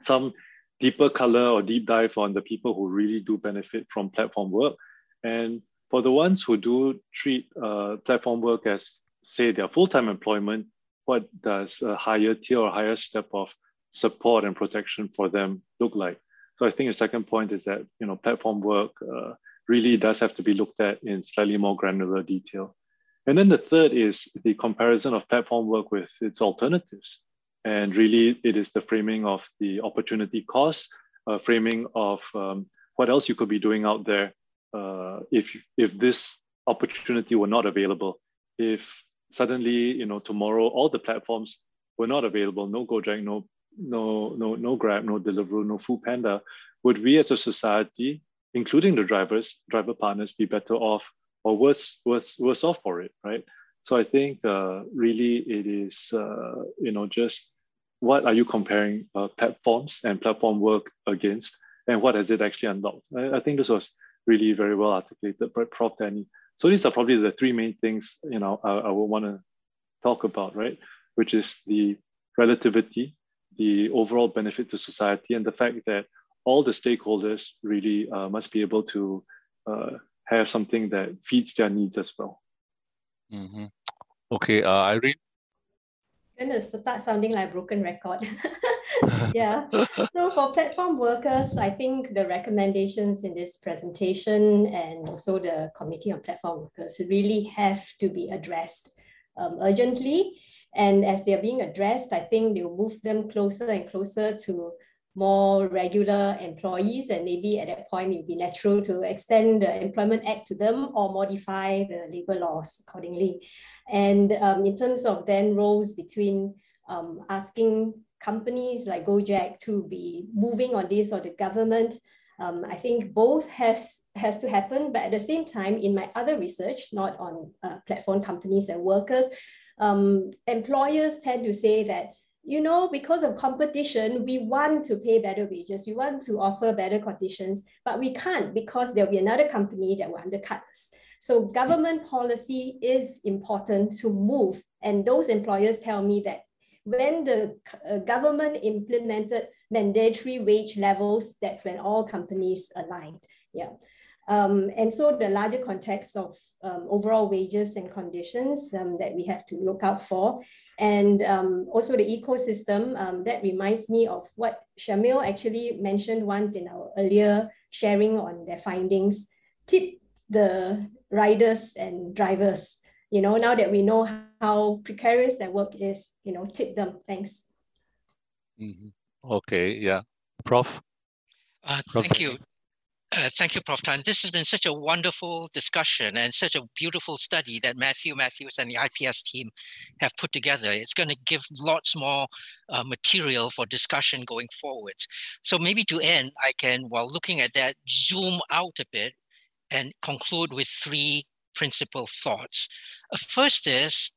some deeper color or deep dive on the people who really do benefit from platform work. And for the ones who do treat uh, platform work as, say, their full-time employment, what does a higher tier or higher step of support and protection for them look like? So I think the second point is that you know platform work uh, really does have to be looked at in slightly more granular detail. And then the third is the comparison of platform work with its alternatives. And really, it is the framing of the opportunity cost, uh, framing of um, what else you could be doing out there uh, if, if this opportunity were not available. If suddenly, you know, tomorrow all the platforms were not available, no Gojek, no no, no, no Grab, no Deliveroo, no Food Panda, would we as a society, including the drivers, driver partners, be better off or worse, worse, worse off for it, right? So I think uh, really it is, uh, you know, just what are you comparing uh, platforms and platform work against, and what has it actually unlocked? I, I think this was really very well articulated by Prof. Danny. So these are probably the three main things, you know, I, I would want to talk about, right? Which is the relativity, the overall benefit to society, and the fact that all the stakeholders really uh, must be able to uh, have something that feeds their needs as well. Mm-hmm. Okay, uh, Irene. Gonna start sounding like a broken record. yeah. So for platform workers, I think the recommendations in this presentation and also the Committee on Platform Workers really have to be addressed um, urgently. And as they're being addressed, I think they'll move them closer and closer to more regular employees and maybe at that point it would be natural to extend the Employment Act to them or modify the labor laws accordingly. And um, in terms of then roles between um, asking companies like Gojek to be moving on this or the government, um, I think both has, has to happen. But at the same time, in my other research, not on uh, platform companies and workers, um, employers tend to say that you know, because of competition, we want to pay better wages, we want to offer better conditions, but we can't because there'll be another company that will undercut us. So government policy is important to move. And those employers tell me that when the uh, government implemented mandatory wage levels, that's when all companies aligned. Yeah. Um, and so the larger context of um, overall wages and conditions um, that we have to look out for. And um, also the ecosystem, um, that reminds me of what Shamil actually mentioned once in our earlier sharing on their findings. Tip the riders and drivers. You know, now that we know how precarious their work is, you know, tip them. Thanks. Mm-hmm. Okay, yeah. Prof? Uh, Prof. Thank you. Uh, thank you, Prof. Tan. This has been such a wonderful discussion and such a beautiful study that Mathew Mathews and the IPS team have put together. It's going to give lots more uh, material for discussion going forwards. So maybe to end, I can, while looking at that, zoom out a bit and conclude with three principal thoughts. Uh, first is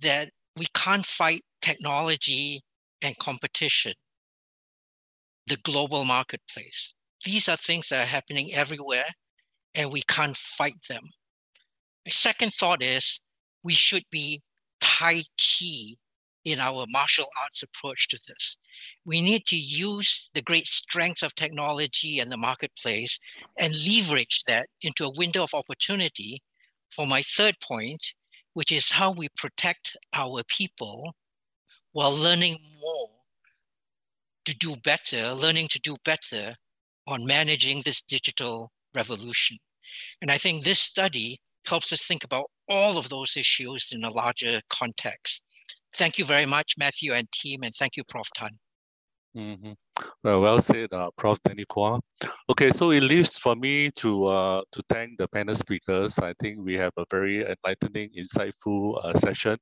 that we can't fight technology and competition, the global marketplace. These are things that are happening everywhere, and we can't fight them. My second thought is we should be Tai Chi in our martial arts approach to this. We need to use the great strengths of technology and the marketplace and leverage that into a window of opportunity for my third point, which is how we protect our people while learning more to do better, learning to do better on managing this digital revolution. And I think this study helps us think about all of those issues in a larger context. Thank you very much, Mathew and team, and thank you, Prof. Tan. Mm-hmm. Well, well said, uh, Prof. Danny. Okay, so it leaves for me to uh, to thank the panel speakers. I think we have a very enlightening, insightful uh, session.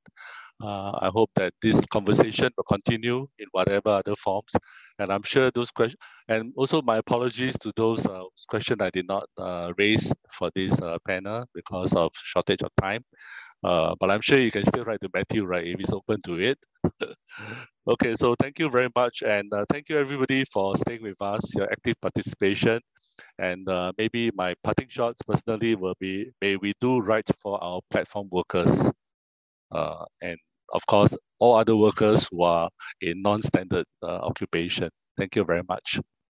Uh, I hope that this conversation will continue in whatever other forms. And I'm sure those questions, and also my apologies to those uh, questions I did not uh, raise for this uh, panel because of shortage of time. Uh, but I'm sure you can still write to Mathew, right, if he's open to it. okay, so thank you very much. And uh, thank you everybody for staying with us, your active participation. And maybe my parting shots personally will be, may we do right for our platform workers. Uh, and of course, all other workers who are in non-standard uh, occupation. Thank you very much.